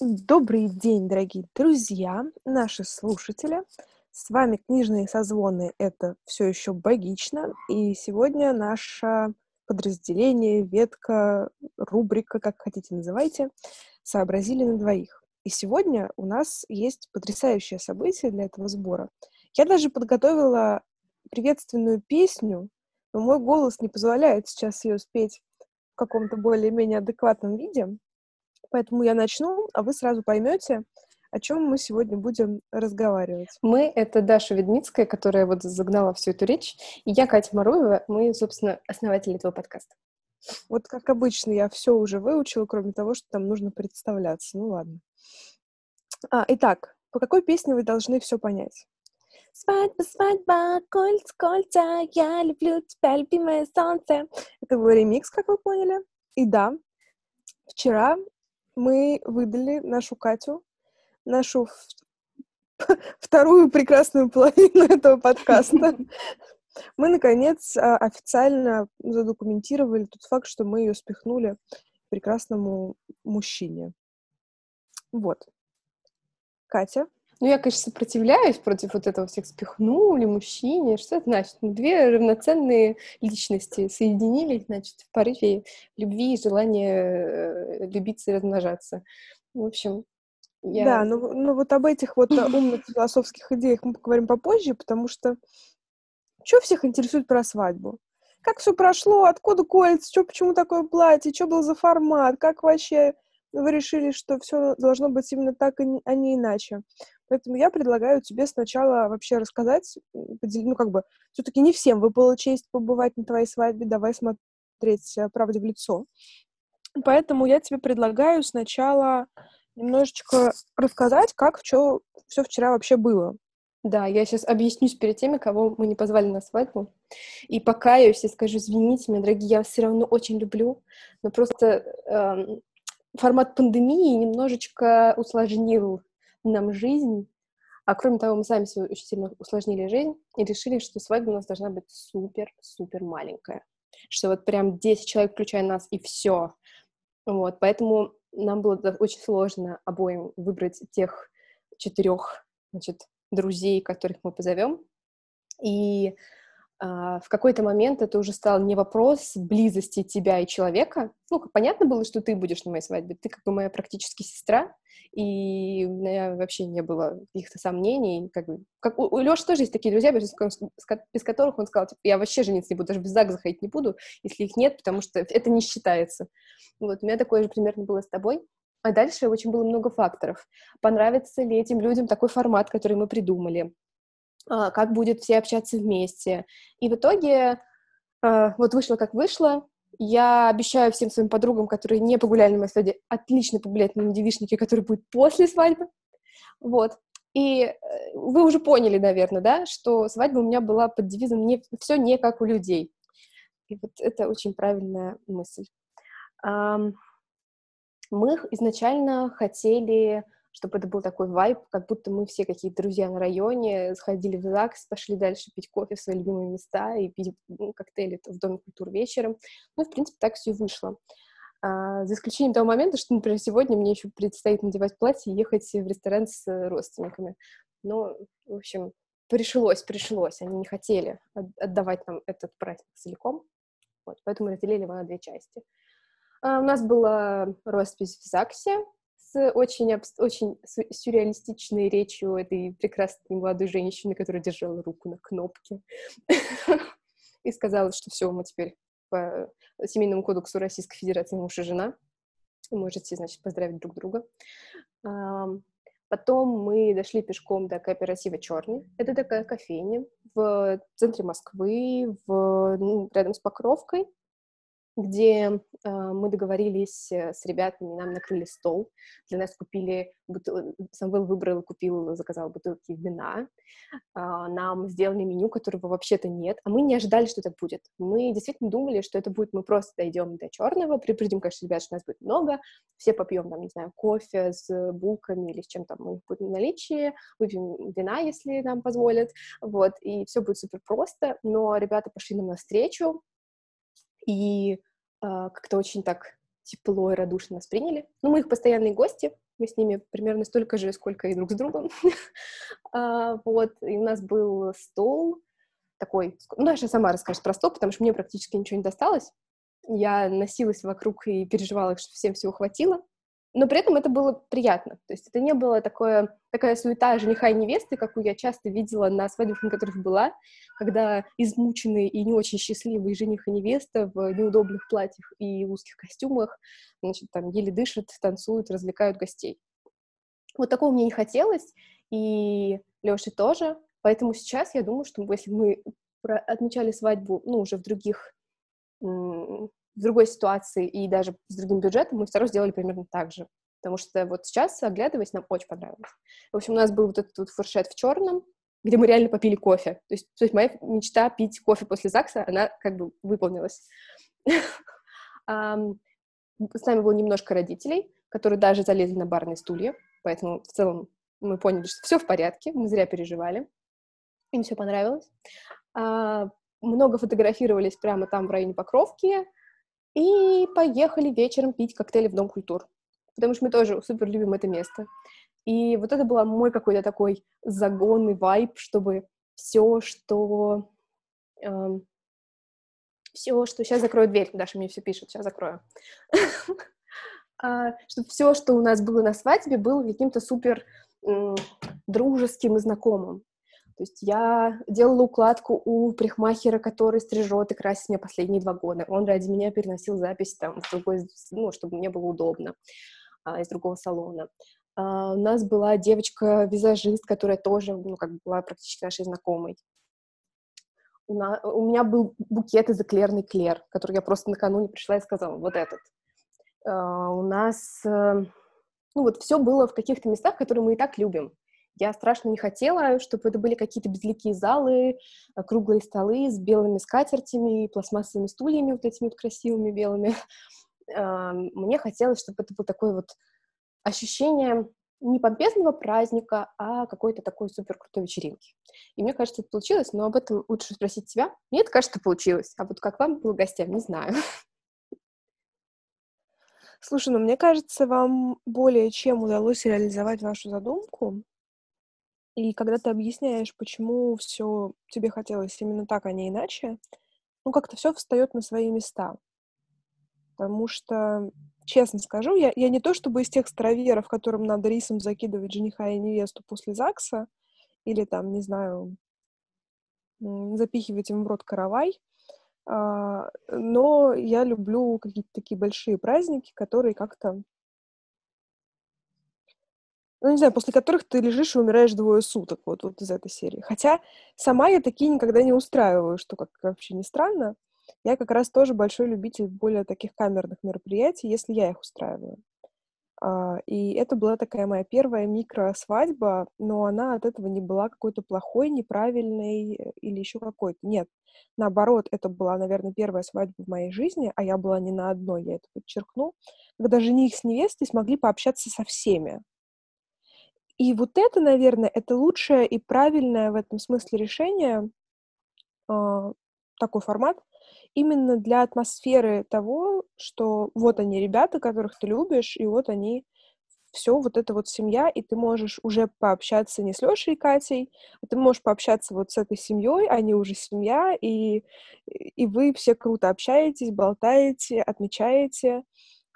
Добрый день, дорогие друзья, наши слушатели. С вами книжные созвоны. Это все еще богично. И сегодня наше подразделение, ветка, рубрика, как хотите называйте, сообразили на двоих. И сегодня у нас есть потрясающее событие для этого сбора. Я даже подготовила приветственную песню, но мой голос не позволяет сейчас ее спеть в каком-то более-менее адекватном виде. Поэтому я начну, а вы сразу поймете, о чем мы сегодня будем разговаривать. Мы — это Даша Ведмицкая, которая вот загнала всю эту речь, и я, Катя Маруева, мы, собственно, основатели этого подкаста. Вот как обычно, я все уже выучила, кроме того, что там нужно представляться. Ну ладно. А, итак, по какой песне вы должны все понять? Свадьба, свадьба, кольца, кольца, я люблю тебя, любимое солнце. Это был ремикс, как вы поняли. И да, вчера мы выдали нашу Катю, нашу вторую прекрасную половину этого подкаста. Мы, наконец, а, официально задокументировали тот факт, что мы ее спихнули прекрасному мужчине. Вот. Катя? Ну, я, конечно, сопротивляюсь против вот этого всех спихнули, мужчине. Что это значит? Ну, две равноценные личности соединились, значит, в порыве любви и желания э, любиться и размножаться. В общем, я... Да, ну, ну вот об этих вот э, умных философских идеях мы поговорим попозже, потому что что всех интересует про свадьбу? Как все прошло, откуда кольца, что, почему такое платье, что был за формат, как вообще вы решили, что все должно быть именно так, а не иначе. Поэтому я предлагаю тебе сначала вообще рассказать, ну, как бы, все-таки не всем выпала честь побывать на твоей свадьбе, давай смотреть э, правде в лицо. Поэтому я тебе предлагаю сначала немножечко рассказать, как все, все вчера вообще было. Да, я сейчас объяснюсь перед теми, кого мы не позвали на свадьбу. И покаюсь и скажу, извините меня, дорогие, я все равно очень люблю, но просто эм, формат пандемии немножечко усложнил нам жизнь. А кроме того, мы сами себе очень сильно усложнили жизнь и решили, что свадьба у нас должна быть супер-супер маленькая. Что вот прям 10 человек, включая нас, и все. Вот, поэтому нам было очень сложно обоим выбрать тех четырех, значит, друзей, которых мы позовем. И в какой-то момент это уже стал не вопрос близости тебя и человека. Ну, понятно было, что ты будешь на моей свадьбе. Ты как бы моя практически сестра, и у меня вообще не было каких-то сомнений. Как бы, как у, у Лёши тоже есть такие друзья, без, без которых он сказал, типа, я вообще жениться не буду, даже без ЗАГС заходить не буду, если их нет, потому что это не считается. Вот, у меня такое же примерно было с тобой. А дальше очень было много факторов. Понравится ли этим людям такой формат, который мы придумали? А, как будет все общаться вместе. И в итоге а, вот вышло как вышло. Я обещаю всем своим подругам, которые не погуляли на моей свадьбе, отлично погулять на девишнике, который будет после свадьбы. Вот. И э, вы уже поняли, наверное, да, что свадьба у меня была под девизом не, «все не как у людей». И вот это очень правильная мысль. Мы изначально хотели чтобы это был такой вайб, как будто мы все какие-то друзья на районе, сходили в ЗАГС, пошли дальше пить кофе в свои любимые места и пить ну, коктейли в Доме культуры вечером. Ну, в принципе, так все и вышло. А, за исключением того момента, что, например, сегодня мне еще предстоит надевать платье и ехать в ресторан с родственниками. Но, в общем, пришлось, пришлось. Они не хотели отдавать нам этот праздник целиком. Вот, поэтому разделили его на две части. А, у нас была роспись в ЗАГСе, с очень, очень сюрреалистичной речью этой прекрасной молодой женщины, которая держала руку на кнопке и сказала, что все, мы теперь по Семейному кодексу Российской Федерации муж и жена. Можете, значит, поздравить друг друга. Потом мы дошли пешком до кооператива «Черный». Это такая кофейня в центре Москвы, в, ну, рядом с Покровкой где э, мы договорились э, с ребятами, нам накрыли стол, для нас купили. Самвел выбрал, купил, заказал бутылки вина, э, нам сделали меню, которого вообще-то нет, а мы не ожидали, что так будет. Мы действительно думали, что это будет, мы просто дойдем до черного, предупредим, конечно, ребят, что нас будет много, все попьем, там, не знаю, кофе с булками или с чем там у них будет в наличии, выпьем вина, если нам позволят, вот, и все будет супер просто, но ребята пошли нам навстречу, и как-то очень так тепло и радушно нас приняли. Ну, мы их постоянные гости, Мы с ними примерно столько же, сколько и друг с другом. А, вот, и у нас был стол такой... Ну, Даша сама расскажет про стол, потому что мне практически ничего не досталось. Я носилась вокруг и переживала, что всем всего хватило но при этом это было приятно. То есть это не было такое, такая суета жениха и невесты, какую я часто видела на свадьбах, на которых была, когда измученные и не очень счастливые жених и невеста в неудобных платьях и узких костюмах, значит, там еле дышат, танцуют, развлекают гостей. Вот такого мне не хотелось, и Лёше тоже, поэтому сейчас я думаю, что если мы отмечали свадьбу, ну, уже в других в другой ситуации и даже с другим бюджетом, мы второй сделали примерно так же. Потому что вот сейчас, оглядываясь, нам очень понравилось. В общем, у нас был вот этот вот фуршет в черном, где мы реально попили кофе. То есть, то есть моя мечта пить кофе после ЗАГСа, она как бы выполнилась. С нами было немножко родителей, которые даже залезли на барные стулья, поэтому в целом мы поняли, что все в порядке, мы зря переживали, им все понравилось. А, много фотографировались прямо там в районе Покровки, и поехали вечером пить коктейли в Дом культур, потому что мы тоже супер любим это место. И вот это был мой какой-то такой загонный вайб, чтобы все, что... Эм, все, что... Сейчас закрою дверь, Даша мне все пишет, сейчас закрою. А, чтобы все, что у нас было на свадьбе, было каким-то супер дружеским и знакомым. То есть я делала укладку у прихмахера, который стрижет и красит меня последние два года. Он ради меня переносил запись там в другой, ну, чтобы мне было удобно, а, из другого салона. А, у нас была девочка-визажист, которая тоже, ну, как бы была практически нашей знакомой. У, на, у меня был букет из эклерный клер, который я просто накануне пришла и сказала, вот этот. А, у нас, э, ну, вот все было в каких-то местах, которые мы и так любим. Я страшно не хотела, чтобы это были какие-то безликие залы, э, круглые столы с белыми скатертями, пластмассовыми стульями вот этими вот красивыми белыми. Мне хотелось, чтобы это было такое вот ощущение не помпезного праздника, а какой-то такой супер крутой вечеринки. И мне кажется, это получилось, но об этом лучше спросить тебя. Мне это кажется, получилось. А вот как вам было гостям, не знаю. Слушай, ну мне кажется, вам более чем удалось реализовать вашу задумку. И когда ты объясняешь, почему все тебе хотелось именно так, а не иначе, ну, как-то все встает на свои места. Потому что, честно скажу, я, я не то чтобы из тех староверов, которым надо рисом закидывать жениха и невесту после ЗАГСа, или там, не знаю, запихивать им в рот каравай, а, но я люблю какие-то такие большие праздники, которые как-то ну, не знаю, после которых ты лежишь и умираешь двое суток, вот, вот из этой серии. Хотя сама я такие никогда не устраиваю, что как вообще не странно. Я как раз тоже большой любитель более таких камерных мероприятий, если я их устраиваю. Uh, и это была такая моя первая микро-свадьба, но она от этого не была какой-то плохой, неправильной э, или еще какой-то. Нет, наоборот, это была, наверное, первая свадьба в моей жизни, а я была не на одной, я это подчеркну, когда жених с невестой смогли пообщаться со всеми. И вот это, наверное, это лучшее и правильное в этом смысле решение, э, такой формат, именно для атмосферы того, что вот они ребята, которых ты любишь, и вот они все вот это вот семья, и ты можешь уже пообщаться не с Лешей и Катей, а ты можешь пообщаться вот с этой семьей, они уже семья, и, и вы все круто общаетесь, болтаете, отмечаете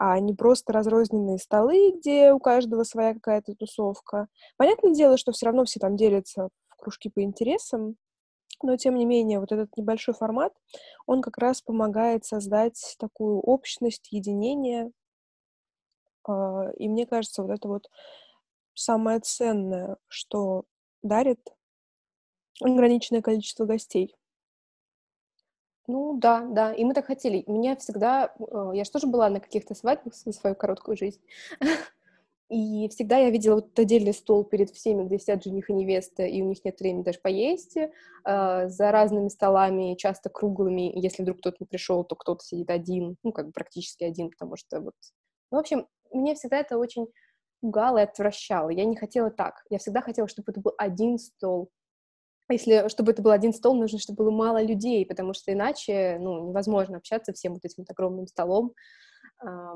а не просто разрозненные столы, где у каждого своя какая-то тусовка. Понятное дело, что все равно все там делятся в кружки по интересам, но тем не менее вот этот небольшой формат, он как раз помогает создать такую общность, единение, а, и мне кажется, вот это вот самое ценное, что дарит ограниченное количество гостей. Ну да, да, и мы так хотели. Меня всегда, э, я же тоже была на каких-то свадьбах за свою короткую жизнь, и всегда я видела вот отдельный стол перед всеми, где сидят жених и невеста, и у них нет времени даже поесть, э, за разными столами, часто круглыми, если вдруг кто-то не пришел, то кто-то сидит один, ну, как бы практически один, потому что вот... Ну, в общем, мне всегда это очень пугало и отвращало. Я не хотела так. Я всегда хотела, чтобы это был один стол, если, чтобы это был один стол, нужно, чтобы было мало людей, потому что иначе, ну, невозможно общаться всем вот этим вот огромным столом.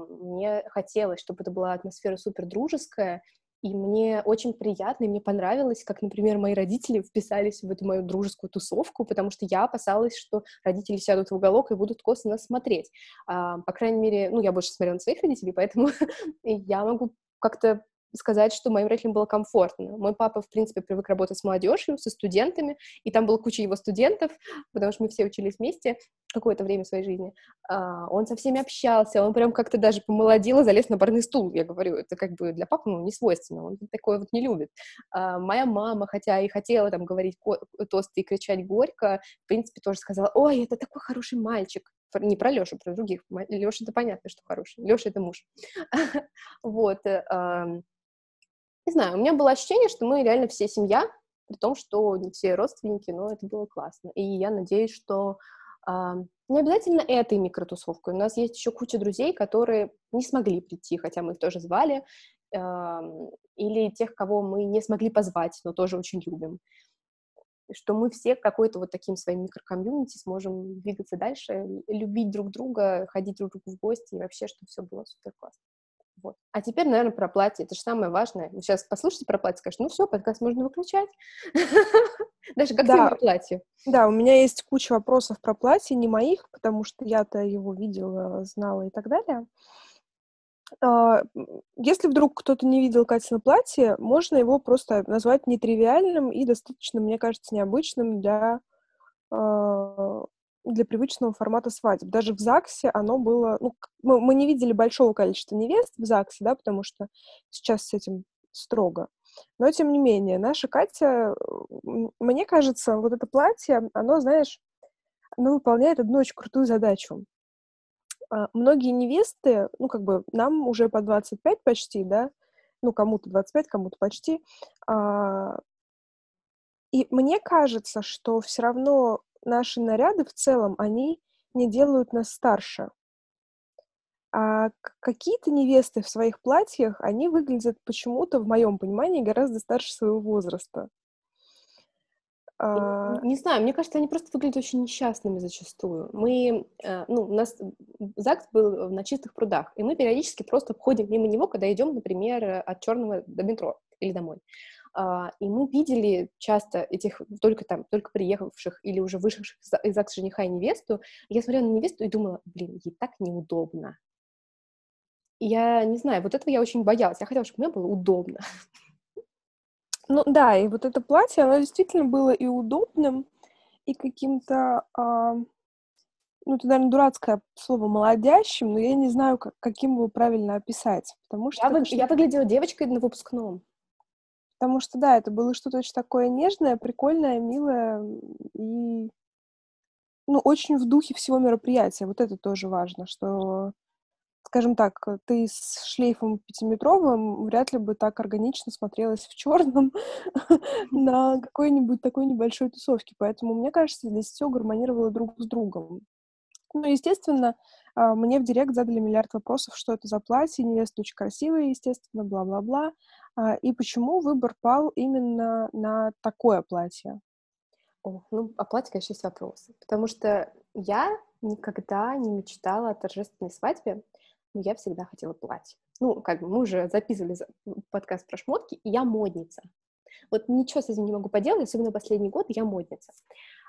Мне хотелось, чтобы это была атмосфера супер дружеская, и мне очень приятно, и мне понравилось, как, например, мои родители вписались в эту мою дружескую тусовку, потому что я опасалась, что родители сядут в уголок и будут косо нас смотреть. А, по крайней мере, ну, я больше смотрела на своих родителей, поэтому я могу как-то сказать, что моим родителям было комфортно. Мой папа, в принципе, привык работать с молодежью, со студентами, и там была куча его студентов, потому что мы все учились вместе какое-то время своей жизни. А, он со всеми общался, он прям как-то даже помолодел и залез на барный стул, я говорю. Это как бы для папы ну, не свойственно, он такое вот не любит. А, моя мама, хотя и хотела там говорить тосты и кричать горько, в принципе, тоже сказала, ой, это такой хороший мальчик, не про Лешу, про других. Леша это понятно, что хороший. Леша это муж. вот. Не знаю, у меня было ощущение, что мы реально все семья, при том, что не все родственники, но это было классно. И я надеюсь, что э, не обязательно этой микротусовкой. У нас есть еще куча друзей, которые не смогли прийти, хотя мы их тоже звали, э, или тех, кого мы не смогли позвать, но тоже очень любим. Что мы все какой-то вот таким своим микрокомьюнити сможем двигаться дальше, любить друг друга, ходить друг другу в гости, и вообще, чтобы все было супер классно. Вот. А теперь, наверное, про платье. Это же самое важное. Вы сейчас послушайте про платье, скажете, ну все, подкаст можно выключать. Даже как да. платье. Да, у меня есть куча вопросов про платье, не моих, потому что я-то его видела, знала и так далее. А, если вдруг кто-то не видел Катина платье, можно его просто назвать нетривиальным и достаточно, мне кажется, необычным для а, для привычного формата свадеб. Даже в ЗАГСе оно было... Ну, мы, мы не видели большого количества невест в ЗАГСе, да, потому что сейчас с этим строго. Но, тем не менее, наша Катя, мне кажется, вот это платье, оно, знаешь, оно выполняет одну очень крутую задачу. А, многие невесты, ну, как бы, нам уже по 25 почти, да, ну, кому-то 25, кому-то почти, а, и мне кажется, что все равно наши наряды в целом, они не делают нас старше. А какие-то невесты в своих платьях, они выглядят почему-то, в моем понимании, гораздо старше своего возраста. А... Не знаю, мне кажется, они просто выглядят очень несчастными зачастую. Мы, э, ну, у нас ЗАГС был на чистых прудах, и мы периодически просто ходим мимо него, когда идем, например, от Черного до метро или домой. А, и мы видели часто этих только там, только приехавших или уже вышедших из ЗАГС жениха и невесту. Я смотрела на невесту и думала, блин, ей так неудобно. И я не знаю, вот этого я очень боялась. Я хотела, чтобы мне было удобно. Ну да, и вот это платье, оно действительно было и удобным, и каким-то, а, ну это, наверное, дурацкое слово молодящим, но я не знаю, как, каким его правильно описать, потому что... Я, вы, я выглядела девочкой на выпускном. Потому что, да, это было что-то очень такое нежное, прикольное, милое и, ну, очень в духе всего мероприятия. Вот это тоже важно, что, скажем так, ты с шлейфом пятиметровым вряд ли бы так органично смотрелась в черном на какой-нибудь такой небольшой тусовке. Поэтому, мне кажется, здесь все гармонировало друг с другом. Ну, естественно, мне в директ задали миллиард вопросов, что это за платье, невеста очень красивая, естественно, бла-бла-бла. А, и почему выбор пал именно на такое платье? О, ну, о платье, конечно, есть вопросы. Потому что я никогда не мечтала о торжественной свадьбе, но я всегда хотела платье. Ну, как бы мы уже записывали подкаст про шмотки, и я модница. Вот ничего с этим не могу поделать, особенно последний год я модница.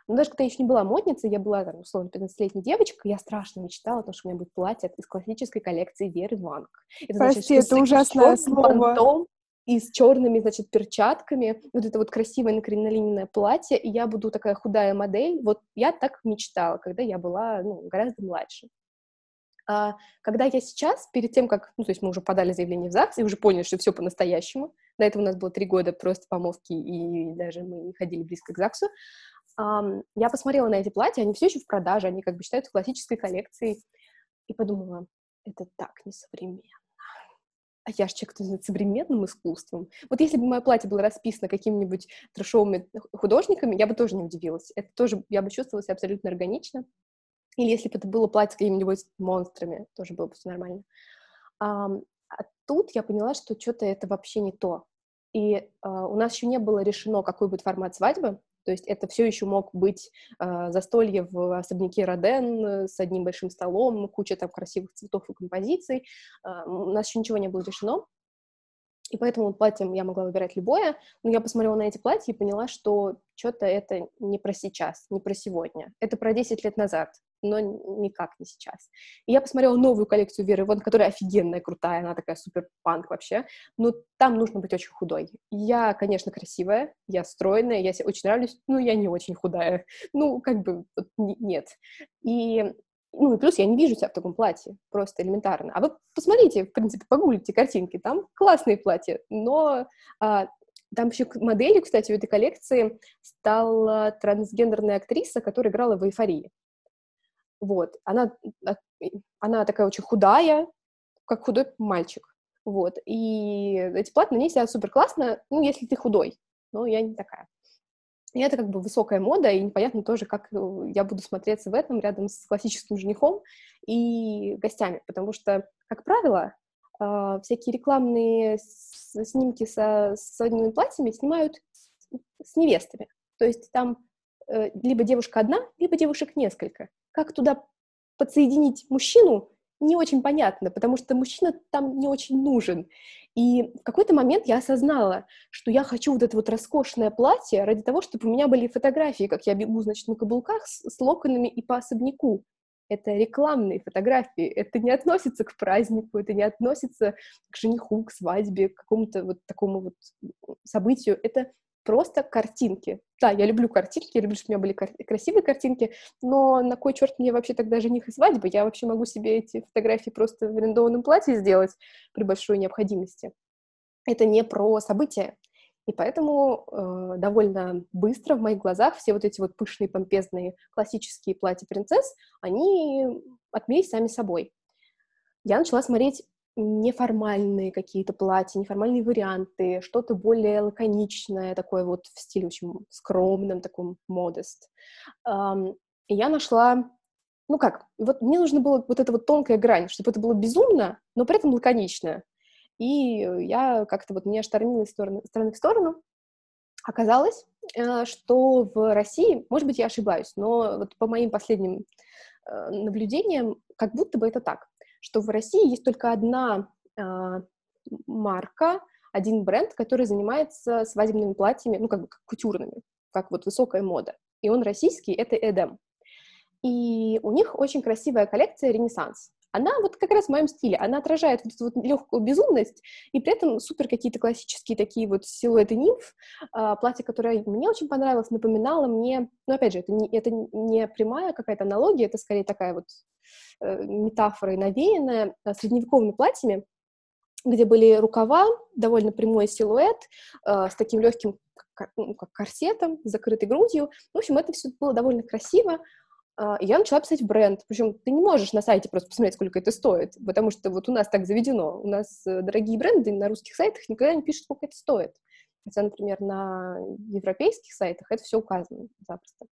Но даже когда я еще не была модницей, я была, там, условно, 15-летней девочкой, я страшно мечтала о том, что у меня будет платье из классической коллекции Веры Ванг. Это, Прости, значит, это ужасное слово. Бантом, и с черными, значит, перчатками, вот это вот красивое накринолиненное платье, и я буду такая худая модель. Вот я так мечтала, когда я была, ну, гораздо младше. А когда я сейчас, перед тем, как, ну, то есть мы уже подали заявление в ЗАГС и уже поняли, что все по-настоящему, до этого у нас было три года просто помолвки, и даже мы не ходили близко к ЗАГСу, Um, я посмотрела на эти платья, они все еще в продаже, они как бы считаются классической коллекцией, и подумала, это так несовременно. А я же человек, кто современным искусством. Вот если бы мое платье было расписано какими-нибудь трешовыми художниками, я бы тоже не удивилась. Это тоже, я бы чувствовала себя абсолютно органично. Или если бы это было платье с какими-нибудь монстрами, тоже было бы все нормально. Um, а тут я поняла, что что-то это вообще не то. И uh, у нас еще не было решено, какой будет формат свадьбы. То есть это все еще мог быть э, застолье в особняке Роден э, с одним большим столом, куча там красивых цветов и композиций. Э, у нас еще ничего не было решено. И поэтому платьем я могла выбирать любое, но я посмотрела на эти платья и поняла, что что-то это не про сейчас, не про сегодня. Это про 10 лет назад но никак не сейчас. И я посмотрела новую коллекцию Веры Вон, которая офигенная, крутая, она такая супер панк вообще, но там нужно быть очень худой. Я, конечно, красивая, я стройная, я себе очень нравлюсь, но я не очень худая. Ну, как бы, нет. И ну, и плюс я не вижу себя в таком платье, просто элементарно. А вы посмотрите, в принципе, погуглите картинки, там классные платья, но а, там еще моделью, кстати, в этой коллекции стала трансгендерная актриса, которая играла в «Эйфории». Вот, она, она такая очень худая, как худой мальчик, вот, и эти платья на ней сидят супер классно, ну, если ты худой, но я не такая. И это как бы высокая мода, и непонятно тоже, как э, я буду смотреться в этом рядом с классическим женихом и гостями, потому что, как правило, э, всякие рекламные снимки со свадебными платьями снимают с невестами. То есть там э, либо девушка одна, либо девушек несколько как туда подсоединить мужчину, не очень понятно, потому что мужчина там не очень нужен. И в какой-то момент я осознала, что я хочу вот это вот роскошное платье ради того, чтобы у меня были фотографии, как я бегу, значит, на каблуках с, с локонами и по особняку. Это рекламные фотографии, это не относится к празднику, это не относится к жениху, к свадьбе, к какому-то вот такому вот событию. Это просто картинки. Да, я люблю картинки, я люблю, чтобы у меня были кар- красивые картинки, но на кой черт мне вообще тогда жених и свадьба? Я вообще могу себе эти фотографии просто в арендованном платье сделать при большой необходимости. Это не про события. И поэтому э, довольно быстро в моих глазах все вот эти вот пышные, помпезные классические платья принцесс, они отмелись сами собой. Я начала смотреть неформальные какие-то платья, неформальные варианты, что-то более лаконичное, такое вот в стиле очень скромном, таком модест. И я нашла, ну как, вот мне нужно было вот эта вот тонкая грань, чтобы это было безумно, но при этом лаконично. И я как-то вот меня штормила из стороны, стороны в сторону. Оказалось, э, что в России, может быть, я ошибаюсь, но вот по моим последним э, наблюдениям, как будто бы это так что в России есть только одна э, марка, один бренд, который занимается свадебными платьями, ну, как бы как кутюрными, как вот высокая мода. И он российский, это Эдем. И у них очень красивая коллекция «Ренессанс». Она вот как раз в моем стиле, она отражает вот эту вот легкую безумность, и при этом супер какие-то классические такие вот силуэты нимф. А, платье, которое мне очень понравилось, напоминало мне, ну, опять же, это не, это не прямая какая-то аналогия, это скорее такая вот э, метафора навеянная а, средневековыми платьями, где были рукава, довольно прямой силуэт, э, с таким легким ну, как корсетом, закрытой грудью. В общем, это все было довольно красиво, а, я начала писать в бренд. Причем ты не можешь на сайте просто посмотреть, сколько это стоит, потому что вот у нас так заведено. У нас э, дорогие бренды на русских сайтах никогда не пишут, сколько это стоит. Хотя, например, на европейских сайтах это все указано запросто.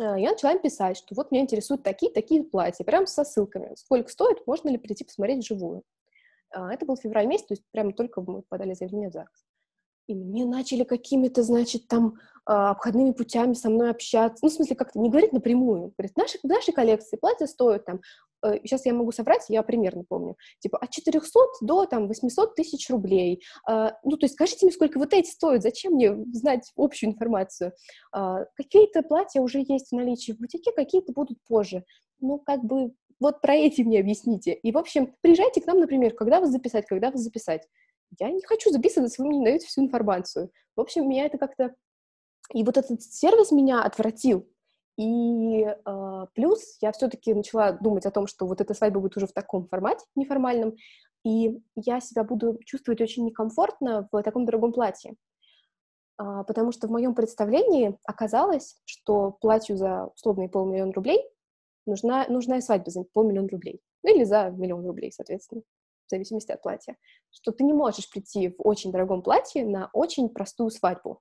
А, я начала им писать, что вот меня интересуют такие-такие платья, прям со ссылками. Сколько стоит, можно ли прийти посмотреть вживую. А, это был февраль месяц, то есть прямо только мы подали заявление в ЗАГС. И мне начали какими-то, значит, там а, обходными путями со мной общаться. Ну, в смысле, как-то не говорить напрямую. Говорит, наши, в нашей коллекции платья стоят там, сейчас э, я могу соврать, я примерно помню, типа от 400 до там 800 тысяч рублей. А, ну, то есть скажите мне, сколько вот эти стоят, зачем мне знать общую информацию? А, какие-то платья уже есть в наличии в бутике, какие-то будут позже. Ну, как бы вот про эти мне объясните. И, в общем, приезжайте к нам, например, когда вас записать, когда вас записать я не хочу записываться, вы мне не даете всю информацию. В общем, меня это как-то... И вот этот сервис меня отвратил. И э, плюс я все-таки начала думать о том, что вот эта свадьба будет уже в таком формате неформальном, и я себя буду чувствовать очень некомфортно в таком дорогом платье. Э, потому что в моем представлении оказалось, что платью за условные полмиллиона рублей нужна, нужна свадьба за полмиллиона рублей. Ну или за миллион рублей, соответственно в зависимости от платья, что ты не можешь прийти в очень дорогом платье на очень простую свадьбу.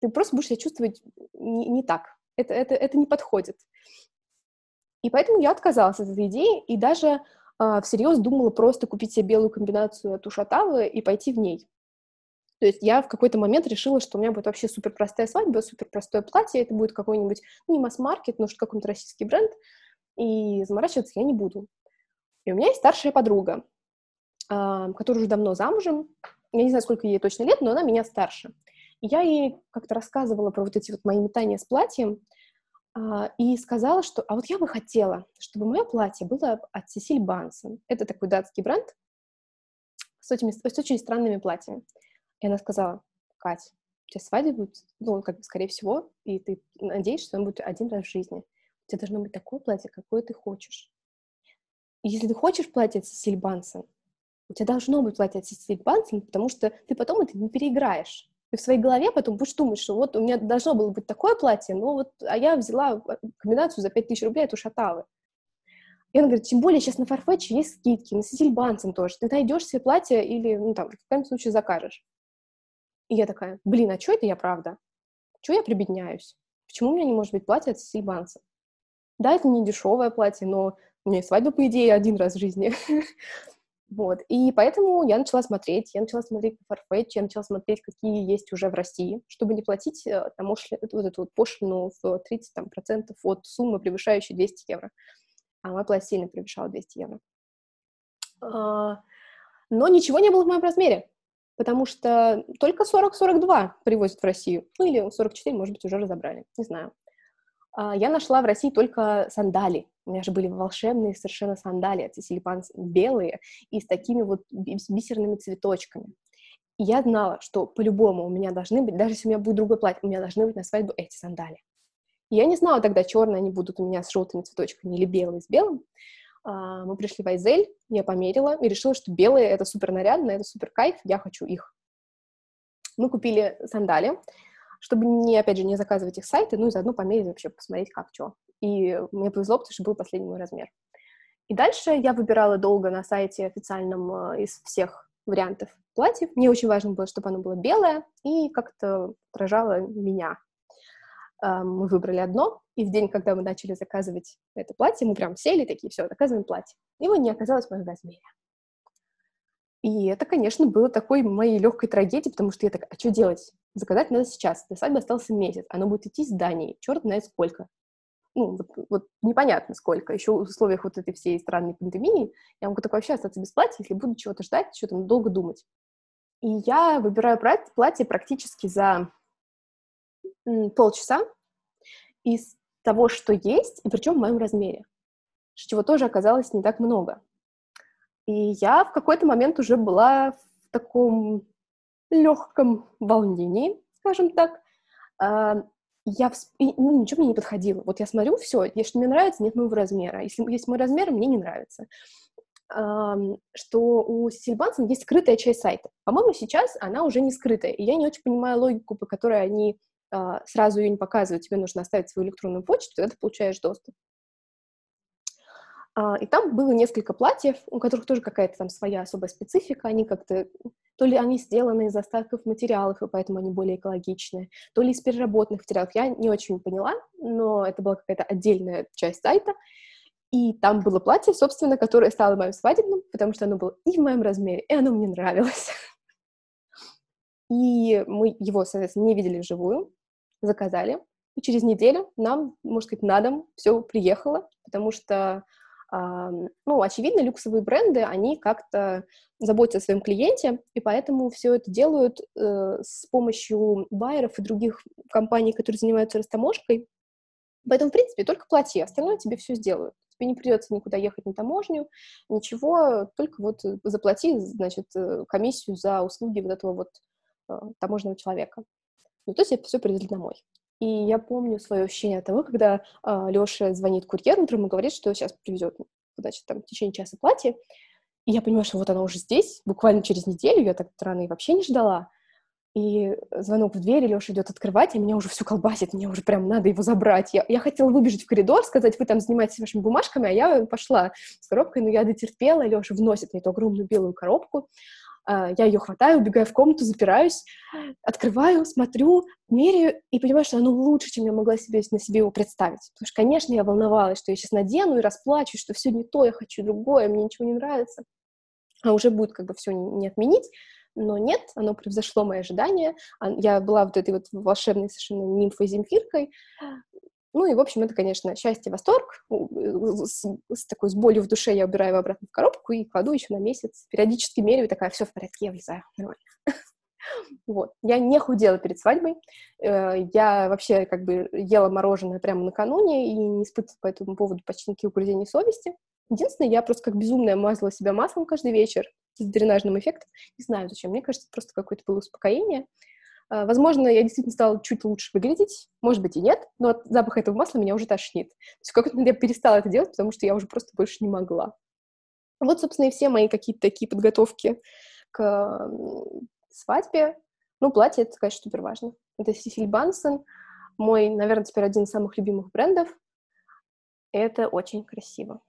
Ты просто будешь себя чувствовать не, не так. Это, это, это не подходит. И поэтому я отказалась от этой идеи и даже э, всерьез думала просто купить себе белую комбинацию от Ушатавы и пойти в ней. То есть я в какой-то момент решила, что у меня будет вообще супер простая свадьба, супер простое платье, это будет какой-нибудь, ну, не масс-маркет, но что какой-нибудь российский бренд, и заморачиваться я не буду. И у меня есть старшая подруга, а, которая уже давно замужем, я не знаю, сколько ей точно лет, но она меня старше. И я ей как-то рассказывала про вот эти вот мои метания с платьем, а, и сказала, что а вот я бы хотела, чтобы мое платье было от Сесиль Бансон. Это такой датский бренд с, этими, с очень странными платьями. И она сказала, Кать, у тебя свадьба будет, ну, как бы, скорее всего, и ты надеешься, что он будет один раз в жизни. У тебя должно быть такое платье, какое ты хочешь. Если ты хочешь платье от Сесиль Бансон, у тебя должно быть платье от Сесиль Бансон, потому что ты потом это не переиграешь. Ты в своей голове потом будешь думать, что вот у меня должно было быть такое платье, но вот, а я взяла комбинацию за 5000 рублей от Ушатавы. И она говорит, тем более сейчас на Farfetch есть скидки, на Сесиль Бансен тоже. Ты найдешь себе платье или, ну, там, в каком случае закажешь. И я такая, блин, а что это я правда? Чего я прибедняюсь? Почему у меня не может быть платье от Сесиль Бансен? Да, это не дешевое платье, но меня свадьба, по идее, один раз в жизни. Вот, и поэтому я начала смотреть, я начала смотреть по Farfetch, я начала смотреть, какие есть уже в России, чтобы не платить э, там, вот эту вот пошлину в 30 там, процентов от суммы, превышающей 200 евро. А мой платье сильно превышал 200 евро. Но ничего не было в моем размере, потому что только 40-42 привозят в Россию. Ну или 44, может быть, уже разобрали, не знаю. А, я нашла в России только сандали у меня же были волшебные совершенно сандалии от Сесилипанс, белые и с такими вот бисерными цветочками. И я знала, что по-любому у меня должны быть, даже если у меня будет другой платье, у меня должны быть на свадьбу эти сандали. Я не знала тогда, черные они будут у меня с желтыми цветочками или белые с белым. А, мы пришли в Айзель, я померила и решила, что белые — это супер нарядно, это супер кайф, я хочу их. Мы купили сандали, чтобы, не, опять же, не заказывать их сайты, ну и заодно померить вообще, посмотреть, как что. И мне повезло, потому что был последний мой размер. И дальше я выбирала долго на сайте официальном э, из всех вариантов платьев. Мне очень важно было, чтобы оно было белое и как-то отражало меня. Мы выбрали одно, и в день, когда мы начали заказывать это платье, мы прям сели такие, все, заказываем платье. Его не оказалось в моем размере. И это, конечно, было такой моей легкой трагедией, потому что я так, а что делать? Заказать надо сейчас. До свадьбы остался месяц. Оно будет идти с Данией. Черт знает сколько ну, вот, вот непонятно сколько, еще в условиях вот этой всей странной пандемии, я могу так вообще остаться без платья, если буду чего-то ждать, что-то долго думать. И я выбираю платье практически за полчаса из того, что есть, и причем в моем размере, чего тоже оказалось не так много. И я в какой-то момент уже была в таком легком волнении, скажем так, а, я всп... и, ну, ничего мне не подходило. Вот я смотрю, все, если мне нравится, нет моего размера. Если есть мой размер, мне не нравится. Что у Сильбансон есть скрытая часть сайта. По-моему, сейчас она уже не скрытая. И я не очень понимаю логику, по которой они uh, сразу ее не показывают. Тебе нужно оставить свою электронную почту, тогда ты получаешь доступ. Uh, и там было несколько платьев, у которых тоже какая-то там своя особая специфика. Они как-то то ли они сделаны из остатков материалов, и поэтому они более экологичные, то ли из переработанных материалов. Я не очень поняла, но это была какая-то отдельная часть сайта. И там было платье, собственно, которое стало моим свадебным, потому что оно было и в моем размере, и оно мне нравилось. И мы его, соответственно, не видели вживую, заказали. И через неделю нам, можно сказать, на дом все приехало, потому что ну, очевидно, люксовые бренды, они как-то заботятся о своем клиенте, и поэтому все это делают э, с помощью байеров и других компаний, которые занимаются растаможкой. Поэтому, в принципе, только плати, остальное тебе все сделают. Тебе не придется никуда ехать на таможню, ничего, только вот заплати, значит, э, комиссию за услуги вот этого вот э, таможенного человека. Ну, то есть это все придет домой. И я помню свое ощущение того, когда э, а, Леша звонит курьеру утром и говорит, что сейчас привезет, значит, там, в течение часа платье. И я понимаю, что вот оно уже здесь, буквально через неделю, я так рано и вообще не ждала. И звонок в дверь, Леша идет открывать, и меня уже все колбасит, мне уже прям надо его забрать. Я, я хотела выбежать в коридор, сказать, вы там занимаетесь вашими бумажками, а я пошла с коробкой, но я дотерпела, Леша вносит мне эту огромную белую коробку, я ее хватаю, убегаю в комнату, запираюсь, открываю, смотрю, меряю и понимаю, что оно лучше, чем я могла себе на себе его представить. Потому что, конечно, я волновалась, что я сейчас надену и расплачусь, что все не то, я хочу другое, мне ничего не нравится. А уже будет как бы все не отменить. но нет, оно превзошло мои ожидания. Я была вот этой вот волшебной совершенно нимфой-земфиркой. Ну и, в общем, это, конечно, счастье, восторг. С, с такой с болью в душе я убираю его обратно в коробку и кладу еще на месяц. Периодически меряю, такая, все в порядке, я влезаю, нормально. Вот. Я не худела перед свадьбой. Э, я вообще как бы ела мороженое прямо накануне и не испытывала по этому поводу почти никаких угрызений совести. Единственное, я просто как безумная мазала себя маслом каждый вечер с дренажным эффектом. Не знаю зачем. Мне кажется, просто какое-то было успокоение. Э, возможно, я действительно стала чуть лучше выглядеть, может быть и нет, но от запаха этого масла меня уже тошнит. То есть как-то я перестала это делать, потому что я уже просто больше не могла. Вот, собственно, и все мои какие-то такие подготовки к свадьбе. Ну, платье — это, конечно, супер важно. Это Сисиль Бансон, мой, наверное, теперь один из самых любимых брендов. Это очень красиво.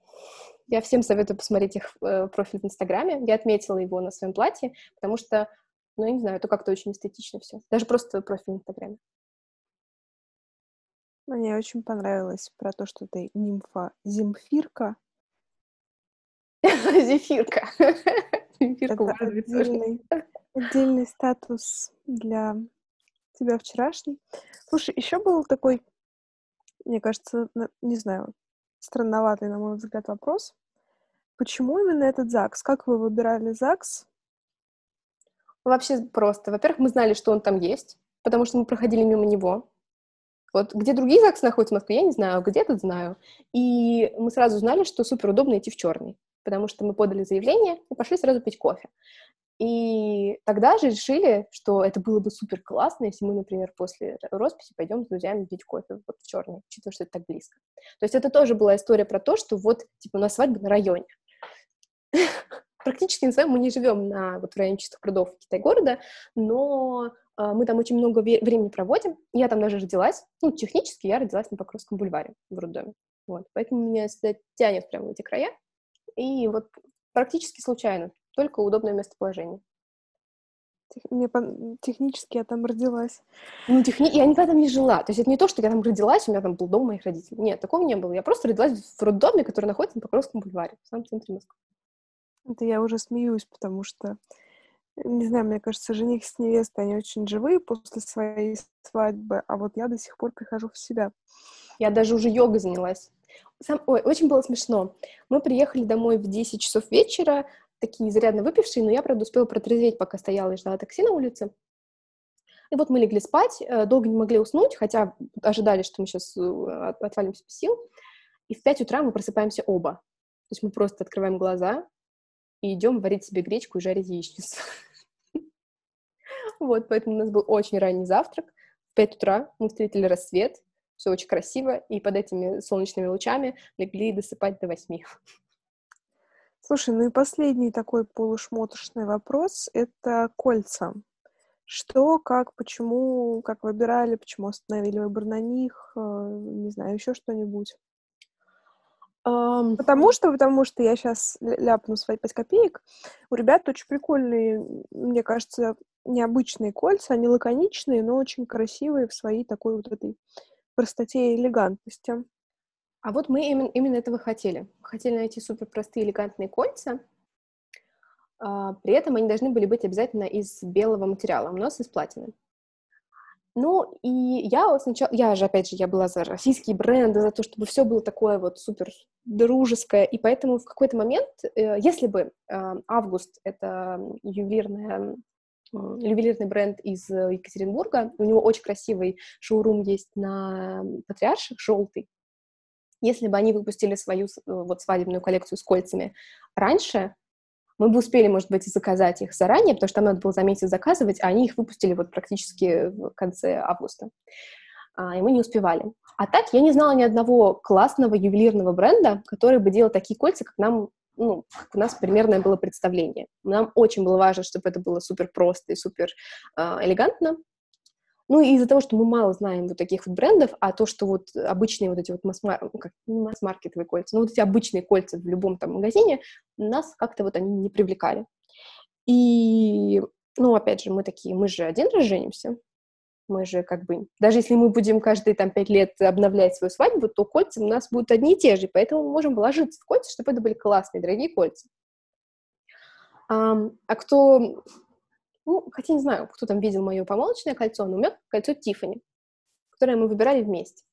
Я всем советую посмотреть их э, профиль в Инстаграме. Я отметила его на своем платье, потому что, ну, я не знаю, это как-то очень эстетично все. Даже просто профиль в Инстаграме. Мне очень понравилось про то, что ты нимфа Земфирка. Зефирка. Земфирка отдельный, отдельный статус для тебя вчерашний. Слушай, еще был такой, мне кажется, не знаю, странноватый, на мой взгляд, вопрос. Почему именно этот ЗАГС? Как вы выбирали ЗАГС? Вообще просто. Во-первых, мы знали, что он там есть, потому что мы проходили мимо него. Вот где другие ЗАГСы находятся в Москве, я не знаю, где этот знаю. И мы сразу знали, что супер удобно идти в черный, потому что мы подали заявление и пошли сразу пить кофе. И тогда же решили, что это было бы супер классно, если мы, например, после росписи пойдем с друзьями пить кофе вот в черный, учитывая, что это так близко. То есть это тоже была история про то, что вот, типа, у нас свадьба на районе. Практически, не знаю, мы не живем на, вот, в районе чистых прудов Китай-города, но э, мы там очень много времени проводим. Я там даже родилась. Ну, технически я родилась на Покровском бульваре в роддоме. Вот. Поэтому меня всегда тянет прямо в эти края. И вот практически случайно только удобное местоположение. Мне по... технически я там родилась. Ну, техни... я никогда там не жила. То есть это не то, что я там родилась, у меня там был дом моих родителей. Нет, такого не было. Я просто родилась в роддоме, который находится на Покровском бульваре, в самом центре Москвы. Это я уже смеюсь, потому что, не знаю, мне кажется, жених с невестой, они очень живые после своей свадьбы, а вот я до сих пор прихожу в себя. Я даже уже йогой занялась. Сам... Ой, очень было смешно. Мы приехали домой в 10 часов вечера, такие изрядно выпившие, но я, правда, успела протрезветь, пока стояла и ждала такси на улице. И вот мы легли спать, э, долго не могли уснуть, хотя ожидали, что мы сейчас э, отвалимся без сил. И в 5 утра мы просыпаемся оба. То есть мы просто открываем глаза и идем варить себе гречку и жарить яичницу. Вот, поэтому у нас был очень ранний завтрак. В 5 утра мы встретили рассвет, все очень красиво, и под этими солнечными лучами легли досыпать до 8. Слушай, ну и последний такой полушмотошный вопрос — это кольца. Что, как, почему, как выбирали, почему остановили выбор на них, э, не знаю, еще что-нибудь? Um, потому что, потому что я сейчас ляпну свои пять копеек. У ребят очень прикольные, мне кажется, необычные кольца, они лаконичные, но очень красивые в своей такой вот этой простоте и элегантности. А вот мы именно, именно этого хотели. Хотели найти супер простые элегантные кольца, а, при этом они должны были быть обязательно из белого материала, у нас из платины. Ну, и я сначала, я же, опять же, я была за российские бренды, за то, чтобы все было такое вот супер дружеское, и поэтому в какой-то момент, э, если бы э, Август — это ювелирная ювелирный бренд из Екатеринбурга. У него очень красивый шоурум есть на Патриарших, желтый. Если бы они выпустили свою вот свадебную коллекцию с кольцами раньше, мы бы успели, может быть, заказать их заранее, потому что там надо было за месяц заказывать, а они их выпустили вот практически в конце августа. А, и мы не успевали. А так я не знала ни одного классного ювелирного бренда, который бы делал такие кольца, как нам, ну, как у нас примерное было представление. Нам очень было важно, чтобы это было супер просто и супер э, элегантно, ну, и из-за того, что мы мало знаем вот таких вот брендов, а то, что вот обычные вот эти вот ну, масс-маркетовые кольца, ну, вот эти обычные кольца в любом там магазине, нас как-то вот они не привлекали. И, ну, опять же, мы такие, мы же один раз женимся, мы же как бы, даже если мы будем каждые там пять лет обновлять свою свадьбу, то кольца у нас будут одни и те же, поэтому мы можем вложиться в кольца, чтобы это были классные, дорогие кольца. А, а кто ну, хотя не знаю, кто там видел мое помолочное кольцо, но у меня кольцо Тиффани, которое мы выбирали вместе.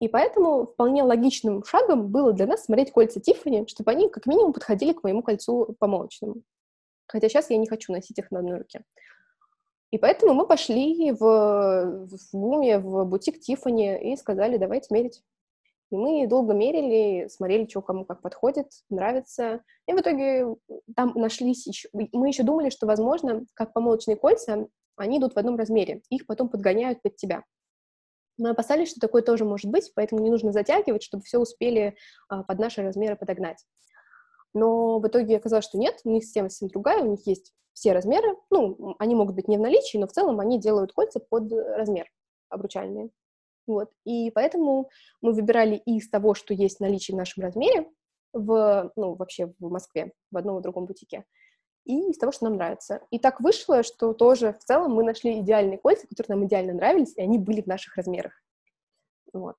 И поэтому вполне логичным шагом было для нас смотреть кольца Тиффани, чтобы они как минимум подходили к моему кольцу помолочному. Хотя сейчас я не хочу носить их на одной руке. И поэтому мы пошли в, в Буме, в бутик Тиффани и сказали, давайте мерить. И мы долго мерили, смотрели, что кому как подходит, нравится. И в итоге там нашлись еще... Мы еще думали, что, возможно, как помолочные кольца, они идут в одном размере. Их потом подгоняют под тебя. Мы опасались, что такое тоже может быть, поэтому не нужно затягивать, чтобы все успели а, под наши размеры подогнать. Но в итоге оказалось, что нет, у них система совсем другая, у них есть все размеры, ну, они могут быть не в наличии, но в целом они делают кольца под размер обручальные. Вот. И поэтому мы выбирали из того, что есть в наличии в нашем размере, в, ну, вообще в Москве, в одном и другом бутике, и из того, что нам нравится. И так вышло, что тоже в целом мы нашли идеальные кольца, которые нам идеально нравились, и они были в наших размерах. Вот.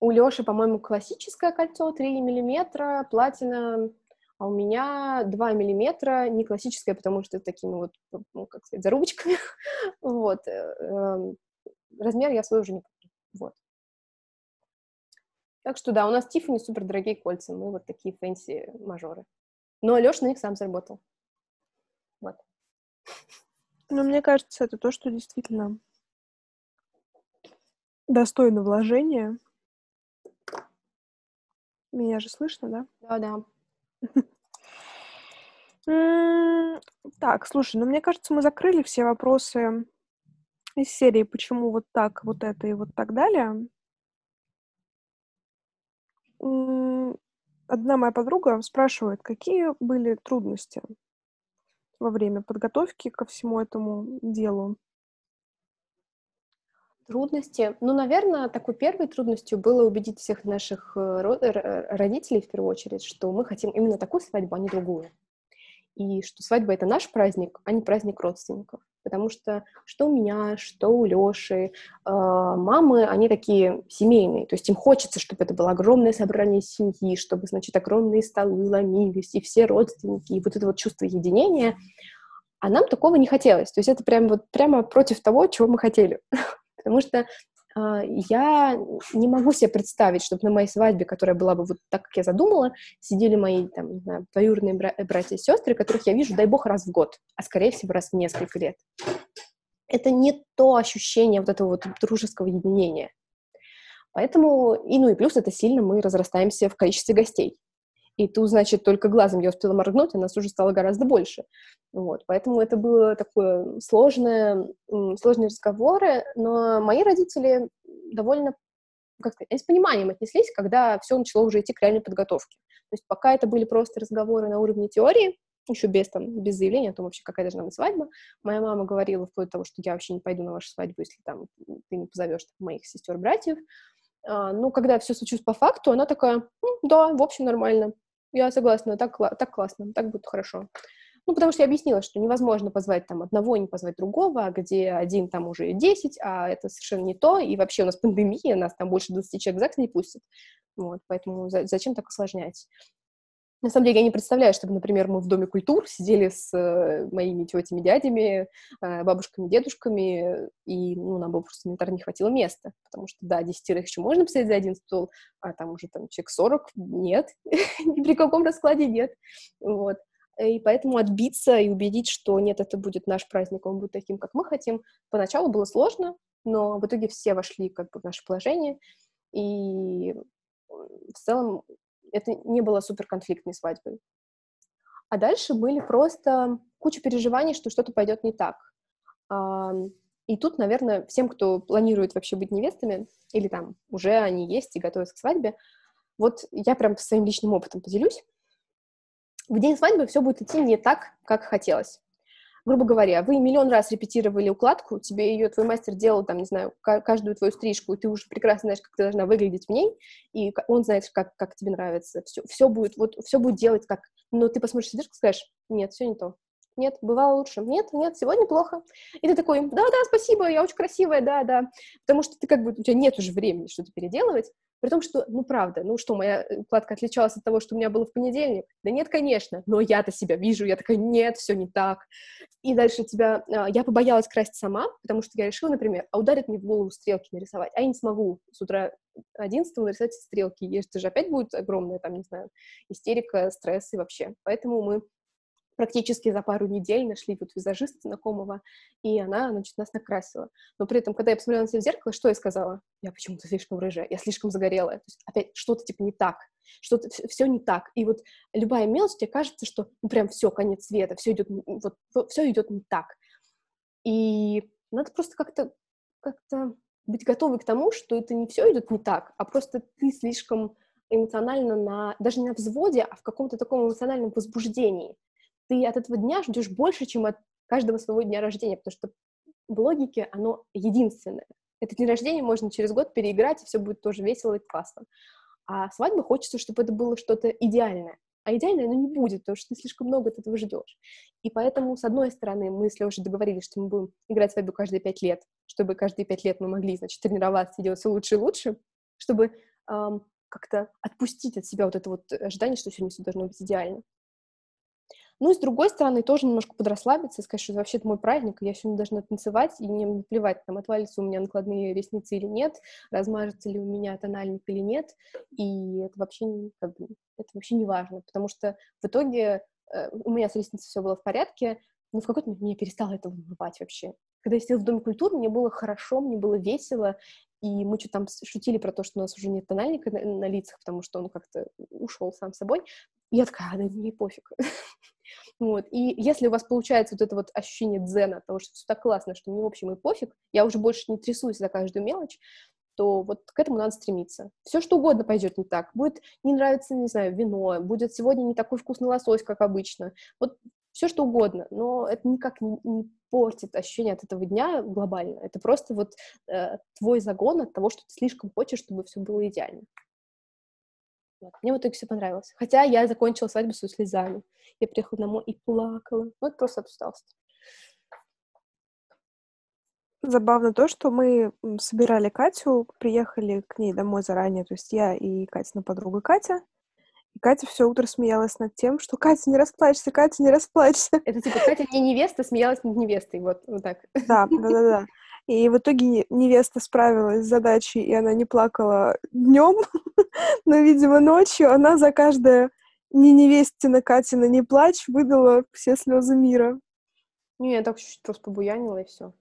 У Лёши, по-моему, классическое кольцо 3 миллиметра, платина, а у меня 2 миллиметра, не классическое, потому что такими вот, ну, как сказать, зарубочками. вот. Э, эм, размер я свой уже не помню. Вот. Так что да, у нас Тиффани супер дорогие кольца, мы вот такие fancy мажоры. Но Лёш на них сам заработал. Вот. Ну, мне кажется, это то, что действительно достойно вложения. Меня же слышно, да? Да-да. Так, слушай, ну мне кажется, мы закрыли все вопросы из серии «Почему вот так, вот это и вот так далее». Одна моя подруга спрашивает, какие были трудности во время подготовки ко всему этому делу? Трудности? Ну, наверное, такой первой трудностью было убедить всех наших э, родителей, в первую очередь, что мы хотим именно такую свадьбу, а не другую и что свадьба — это наш праздник, а не праздник родственников. Потому что что у меня, что у Лёши, э, мамы, они такие семейные, то есть им хочется, чтобы это было огромное собрание семьи, чтобы, значит, огромные столы ломились, и все родственники, и вот это вот чувство единения, а нам такого не хотелось. То есть это прям вот прямо против того, чего мы хотели. Потому что я не могу себе представить, чтобы на моей свадьбе, которая была бы вот так, как я задумала, сидели мои, там, не знаю, двоюродные бра- братья и сестры, которых я вижу, дай бог, раз в год, а, скорее всего, раз в несколько лет. Это не то ощущение вот этого вот дружеского единения. Поэтому, и ну и плюс это сильно мы разрастаемся в количестве гостей и тут, значит, только глазом я успела моргнуть, а нас уже стало гораздо больше. Вот, поэтому это было такое сложное, сложные разговоры, но мои родители довольно как сказать, с пониманием отнеслись, когда все начало уже идти к реальной подготовке. То есть пока это были просто разговоры на уровне теории, еще без, там, без заявления о том вообще, какая должна быть свадьба. Моя мама говорила вплоть до того, что я вообще не пойду на вашу свадьбу, если там ты не позовешь моих сестер-братьев. А, ну, когда все случилось по факту, она такая, да, в общем, нормально. Я согласна, так, так классно, так будет хорошо. Ну, потому что я объяснила, что невозможно позвать там одного, не позвать другого, а где один там уже 10, а это совершенно не то, и вообще у нас пандемия, нас там больше 20 человек в ЗАГС не пустят. Вот, поэтому за, зачем так усложнять? На самом деле я не представляю, чтобы, например, мы в Доме культур сидели с э, моими тетями, дядями, э, бабушками, дедушками, и ну, нам бы просто элементарно не хватило места, потому что, да, десятерых еще можно посадить за один стол, а там уже там человек сорок нет, ни при каком раскладе нет, вот. И поэтому отбиться и убедить, что нет, это будет наш праздник, он будет таким, как мы хотим, поначалу было сложно, но в итоге все вошли как бы в наше положение, и в целом это не было суперконфликтной свадьбой. А дальше были просто куча переживаний, что что-то пойдет не так. И тут, наверное, всем, кто планирует вообще быть невестами, или там уже они есть и готовятся к свадьбе, вот я прям своим личным опытом поделюсь. В день свадьбы все будет идти не так, как хотелось грубо говоря, вы миллион раз репетировали укладку, тебе ее твой мастер делал, там, не знаю, каждую твою стрижку, и ты уже прекрасно знаешь, как ты должна выглядеть в ней, и он знает, как, как тебе нравится. Все, все будет, вот, все будет делать как... Но ты посмотришь стрижку и скажешь, нет, все не то. нет, бывало лучше, нет, нет, сегодня плохо. И ты такой, да-да, спасибо, я очень красивая, да-да, потому что ты как бы, у тебя нет уже времени что-то переделывать, при том, что, ну, правда, ну что, моя укладка отличалась от того, что у меня было в понедельник? Да нет, конечно, но я-то себя вижу, я такая, нет, все не так. И дальше тебя... А, я побоялась красить сама, потому что я решила, например, а ударит мне в голову стрелки нарисовать, а я не смогу с утра 11 нарисовать стрелки, и это же опять будет огромная, там, не знаю, истерика, стресс и вообще. Поэтому мы практически за пару недель нашли вот визажиста знакомого, и она, значит, нас накрасила. Но при этом, когда я посмотрела на себя в зеркало, что я сказала? Я почему-то слишком рыжая, я слишком загорелая. То есть опять что-то типа не так, что-то все не так. И вот любая мелочь, тебе кажется, что ну прям все, конец света, все идет, вот, все идет не так. И надо просто как-то как-то быть готовой к тому, что это не все идет не так, а просто ты слишком эмоционально на, даже не на взводе, а в каком-то таком эмоциональном возбуждении ты от этого дня ждешь больше, чем от каждого своего дня рождения, потому что в логике оно единственное. Это день рождения можно через год переиграть, и все будет тоже весело и классно. А свадьба хочется, чтобы это было что-то идеальное. А идеальное оно не будет, потому что ты слишком много от этого ждешь. И поэтому, с одной стороны, мы с Лешей договорились, что мы будем играть свадьбу каждые пять лет, чтобы каждые пять лет мы могли, значит, тренироваться и делать все лучше и лучше, чтобы эм, как-то отпустить от себя вот это вот ожидание, что сегодня все должно быть идеально. Ну и с другой стороны, тоже немножко подрасслабиться и сказать, что вообще это мой праздник, я сегодня должна танцевать, и не плевать, там, отвалится у меня накладные ресницы или нет, размажется ли у меня тональник или нет, и это вообще, как бы, это вообще не важно, потому что в итоге э, у меня с ресницей все было в порядке, но в какой-то момент меня перестало это волновать вообще. Когда я сидела в Доме культуры, мне было хорошо, мне было весело, и мы что-то там шутили про то, что у нас уже нет тональника на, на лицах, потому что он как-то ушел сам собой. И я такая, а, да мне пофиг. вот. И если у вас получается вот это вот ощущение дзена, того, что все так классно, что мне, в общем, и пофиг, я уже больше не трясусь за каждую мелочь, то вот к этому надо стремиться. Все что угодно пойдет не так. Будет не нравиться, не знаю, вино, будет сегодня не такой вкусный лосось, как обычно. Вот все что угодно, но это никак не, не портит ощущение от этого дня глобально. Это просто вот э, твой загон от того, что ты слишком хочешь, чтобы все было идеально. Вот. Мне в итоге все понравилось. Хотя я закончила свадьбу со слезами. Я приехала домой и плакала. Ну, это просто от усталости. Забавно то, что мы собирали Катю, приехали к ней домой заранее, то есть я и Катина подруга Катя, и Катя все утро смеялась над тем, что Катя, не расплачься, Катя, не расплачься. Это типа Катя не невеста, смеялась над невестой, вот, вот так. Да, да-да-да. И в итоге невеста справилась с задачей, и она не плакала днем, но, видимо, ночью она за каждое не невестина Катина не плачь выдала все слезы мира. Не, я так чуть-чуть просто побуянила, и все.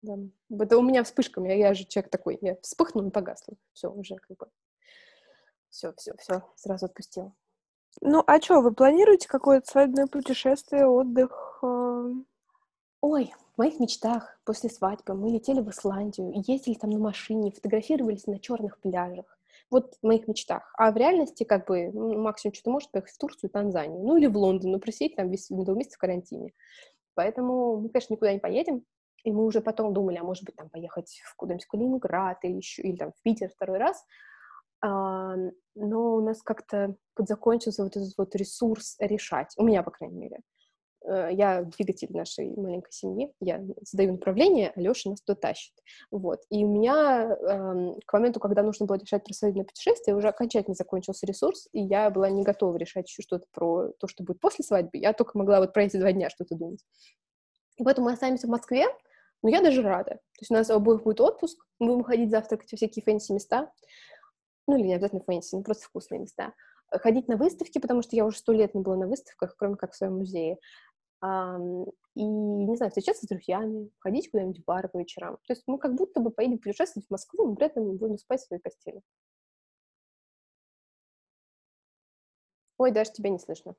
Да. Это у меня вспышками, я, я же человек такой, я вспыхнула и погасла. Все, уже как бы все, все, все, сразу отпустил. Ну, а что, вы планируете какое-то свадебное путешествие, отдых? А? Ой, в моих мечтах после свадьбы мы летели в Исландию, ездили там на машине, фотографировались на черных пляжах. Вот в моих мечтах. А в реальности, как бы, ну, максимум, что ты можешь поехать в Турцию, Танзанию, ну или в Лондон, но просидеть там весь медовый месяц в карантине. Поэтому мы, конечно, никуда не поедем. И мы уже потом думали, а может быть, там поехать в куда-нибудь в Калининград или еще, или там в Питер второй раз. А, но у нас как-то подзакончился вот этот вот ресурс решать, у меня, по крайней мере. Э, я двигатель нашей маленькой семьи, я задаю направление, а Леша нас туда тащит. Вот. И у меня э, к моменту, когда нужно было решать про свадебное путешествие, уже окончательно закончился ресурс, и я была не готова решать еще что-то про то, что будет после свадьбы. Я только могла вот про эти два дня что-то думать. И поэтому мы останемся в Москве, но я даже рада. То есть у нас у обоих будет отпуск, мы будем ходить завтракать во всякие fancy места ну или не обязательно fancy, ну просто вкусные места. Ходить на выставки, потому что я уже сто лет не была на выставках, кроме как в своем музее. И, не знаю, встречаться с друзьями, ходить куда-нибудь в бар по вечерам. То есть мы как будто бы поедем путешествовать в Москву, но при этом будем спать в своей постели. Ой, даже тебя не слышно.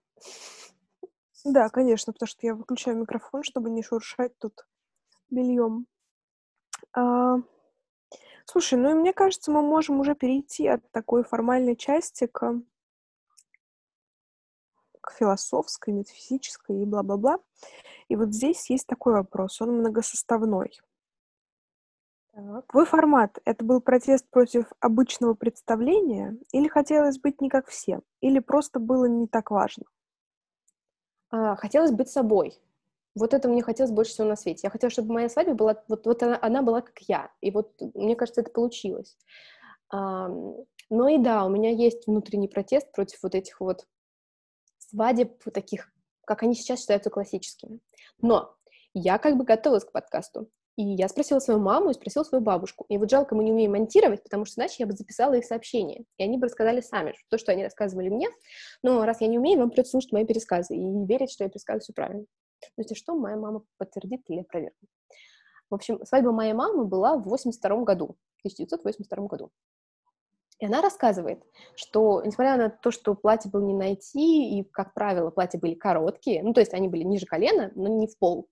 Да, конечно, потому что я выключаю микрофон, чтобы не шуршать тут бельем. А, Слушай, ну и мне кажется, мы можем уже перейти от такой формальной части к к философской, метафизической и бла-бла-бла. И вот здесь есть такой вопрос, он многосоставной. Твой формат — это был протест против обычного представления или хотелось быть не как все? Или просто было не так важно? А, хотелось быть собой. Вот это мне хотелось больше всего на свете. Я хотела, чтобы моя свадьба была, вот, вот она, она была как я. И вот, мне кажется, это получилось. А, но и да, у меня есть внутренний протест против вот этих вот свадеб таких, как они сейчас считаются классическими. Но я как бы готовилась к подкасту. И я спросила свою маму и спросила свою бабушку. И вот жалко, мы не умеем монтировать, потому что иначе я бы записала их сообщения. И они бы рассказали сами то, что они рассказывали мне. Но раз я не умею, вам придется слушать мои пересказы и верить, что я пересказываю все правильно. То есть, что моя мама подтвердит или опровергнет. В общем, свадьба моей мамы была в 82 году, 1982 году. И она рассказывает, что, несмотря на то, что платье было не найти, и, как правило, платья были короткие, ну, то есть они были ниже колена, но не в пол,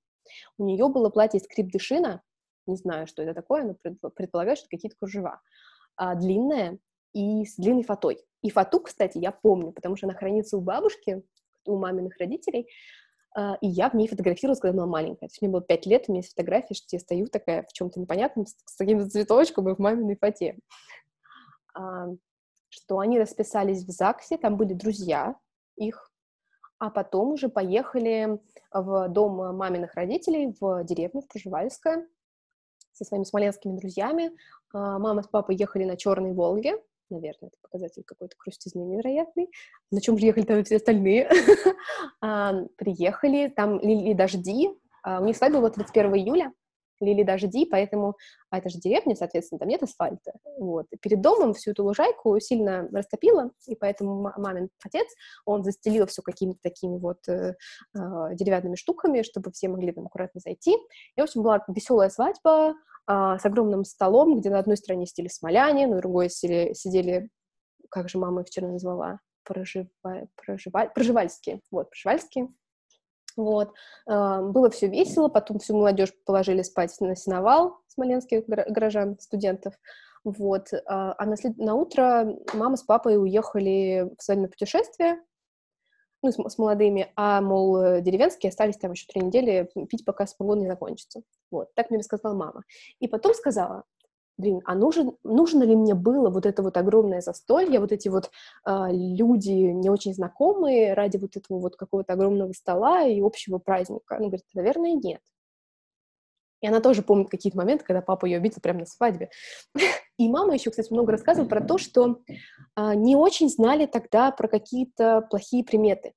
у нее было платье из крипдышина, не знаю, что это такое, но предполагаю, что какие-то кружева, а, длинное и с длинной фатой. И фату, кстати, я помню, потому что она хранится у бабушки, у маминых родителей, а, и я в ней фотографировалась, когда была маленькая. То есть мне было пять лет, у меня есть фотография, что я стою такая в чем-то непонятном, с, с таким цветочком и в маминой фате. А, что они расписались в ЗАГСе, там были друзья их, а потом уже поехали в дом маминых родителей в деревню, в Проживальское, со своими смоленскими друзьями. А, мама с папой ехали на Черной Волге, наверное, это показатель какой-то крустизны невероятный. На чем же ехали там все остальные? А, приехали, там лили дожди, у них свадьба была 31 июля, лили дожди, поэтому, а это же деревня, соответственно, там нет асфальта, вот. Перед домом всю эту лужайку сильно растопило, и поэтому мамин отец, он застелил все какими-то такими вот э, э, деревянными штуками, чтобы все могли там аккуратно зайти. И, в общем, была веселая свадьба э, с огромным столом, где на одной стороне сидели смоляне, на другой сидели, сидели как же мама их вчера назвала, прожива... Прожива... проживальские, вот, проживальские, вот. Было все весело, потом всю молодежь положили спать на сеновал смоленских горожан, студентов. Вот. А на, след... на утро мама с папой уехали в свадебное путешествие, ну, с, с молодыми, а, мол, деревенские остались там еще три недели пить, пока спогон не закончится. Вот, так мне рассказала мама. И потом сказала, блин, а нужен, нужно ли мне было вот это вот огромное застолье, вот эти вот э, люди не очень знакомые ради вот этого вот какого-то огромного стола и общего праздника? Она говорит, наверное, нет. И она тоже помнит какие-то моменты, когда папа ее обидел прямо на свадьбе. И мама еще, кстати, много рассказывала про то, что э, не очень знали тогда про какие-то плохие приметы.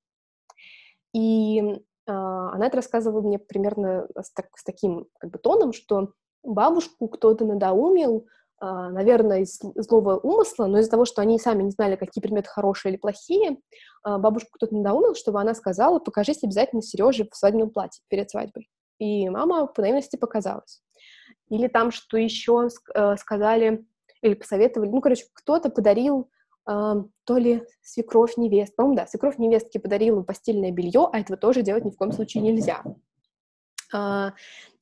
И э, она это рассказывала мне примерно с, так, с таким как бы тоном, что бабушку кто-то надоумил, а, наверное, из злого умысла, но из-за того, что они сами не знали, какие предметы хорошие или плохие, а, бабушку кто-то надоумил, чтобы она сказала, покажись обязательно Сереже в свадебном платье перед свадьбой. И мама по наивности показалась. Или там, что еще э, сказали, или посоветовали, ну, короче, кто-то подарил Uh, то ли свекровь невест, по-моему, да, свекровь невестке подарила постельное белье, а этого тоже делать ни в коем случае нельзя. А,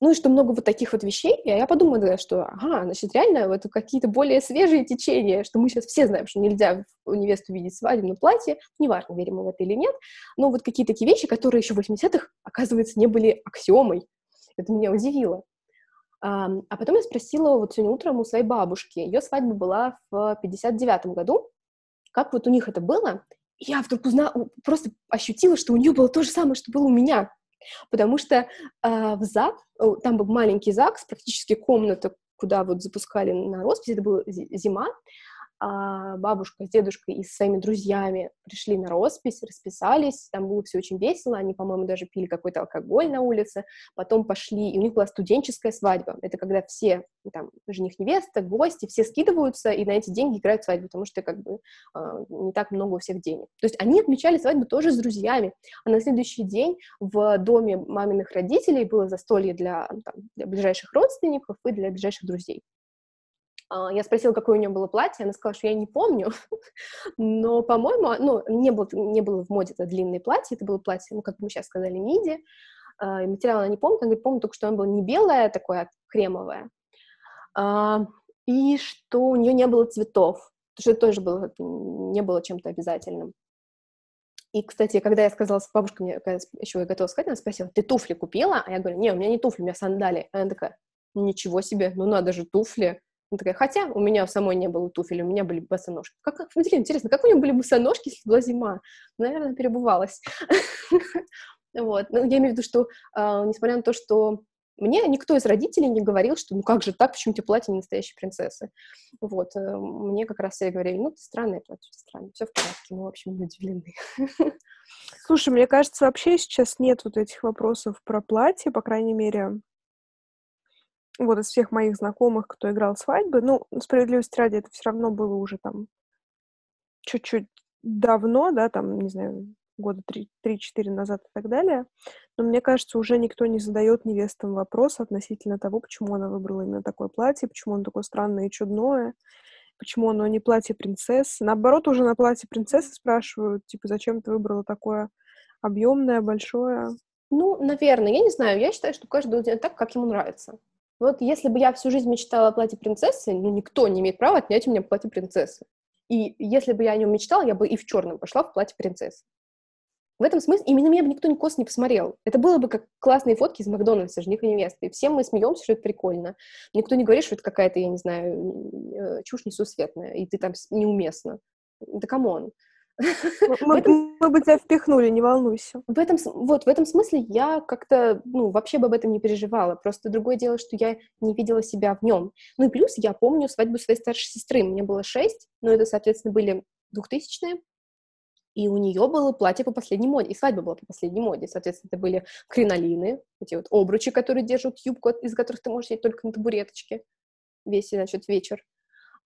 ну и что много вот таких вот вещей, и я подумала, что, ага, значит, реально это какие-то более свежие течения, что мы сейчас все знаем, что нельзя у невесту видеть свадебное платье, неважно, верим мы в это или нет, но вот какие-то такие вещи, которые еще в 80-х, оказывается, не были аксиомой. Это меня удивило. А, а потом я спросила вот сегодня утром у своей бабушки, ее свадьба была в 59-м году, как вот у них это было, и я вдруг узнала, просто ощутила, что у нее было то же самое, что было у меня. Потому что э, в ЗАГ, там был маленький ЗАГС, практически комната, куда вот запускали на роспись, это была зима, бабушка с дедушкой и с своими друзьями пришли на роспись, расписались, там было все очень весело, они, по-моему, даже пили какой-то алкоголь на улице, потом пошли, и у них была студенческая свадьба, это когда все, там, жених, невеста, гости, все скидываются и на эти деньги играют свадьбу, потому что, как бы, а, не так много у всех денег. То есть они отмечали свадьбу тоже с друзьями, а на следующий день в доме маминых родителей было застолье для, там, для ближайших родственников и для ближайших друзей. А, я спросила, какое у нее было платье, она сказала, что я не помню, но, по-моему, ну, не было, не было в моде это длинное платье, это было платье, ну, как мы сейчас сказали, миди, а, материал она не помнит, она говорит, помню только, что оно было не белое, а такое, а кремовое, и что у нее не было цветов, потому что это тоже было, не было чем-то обязательным. И, кстати, когда я сказала, бабушка мне, когда еще я готова сказать, она спросила, ты туфли купила? А я говорю, не, у меня не туфли, у меня сандали. Она такая, ничего себе, ну надо же туфли. Она такая, хотя у меня самой не было туфель, у меня были босоножки. Как, как интересно, как у нее были босоножки, если была зима? Наверное, перебывалась. Вот. Ну, я имею в виду, что, э, несмотря на то, что мне никто из родителей не говорил, что ну как же так, почему тебе платье не настоящей принцессы. Вот. Э, мне как раз все говорили, ну, ты странное платье, странное, все в порядке. Мы, в общем, удивлены. Слушай, мне кажется, вообще сейчас нет вот этих вопросов про платье, по крайней мере, вот из всех моих знакомых, кто играл свадьбы, ну, справедливости ради, это все равно было уже там чуть-чуть давно, да, там, не знаю, года 3-4 назад и так далее. Но мне кажется, уже никто не задает невестам вопрос относительно того, почему она выбрала именно такое платье, почему оно такое странное и чудное, почему оно не платье принцессы. Наоборот, уже на платье принцессы спрашивают, типа, зачем ты выбрала такое объемное, большое. Ну, наверное, я не знаю. Я считаю, что каждый делает так, как ему нравится. Вот если бы я всю жизнь мечтала о платье принцессы, ну, никто не имеет права отнять у меня платье принцессы. И если бы я о нем мечтала, я бы и в черном пошла в платье принцессы. В этом смысле именно меня бы никто косо не посмотрел. Это было бы как классные фотки из Макдональдса, жених и невеста. И все мы смеемся, что это прикольно. Никто не говорит, что это какая-то, я не знаю, э, чушь несусветная, и ты там неуместно. Да come on. Мы, этом... мы бы тебя впихнули, не волнуйся. В этом, вот, в этом смысле я как-то, ну, вообще бы об этом не переживала. Просто другое дело, что я не видела себя в нем. Ну и плюс я помню свадьбу своей старшей сестры. Мне было шесть, но это, соответственно, были двухтысячные. И у нее было платье по последней моде, и свадьба была по последней моде. Соответственно, это были кринолины, эти вот обручи, которые держат юбку, из которых ты можешь сидеть только на табуреточке весь, значит, вечер.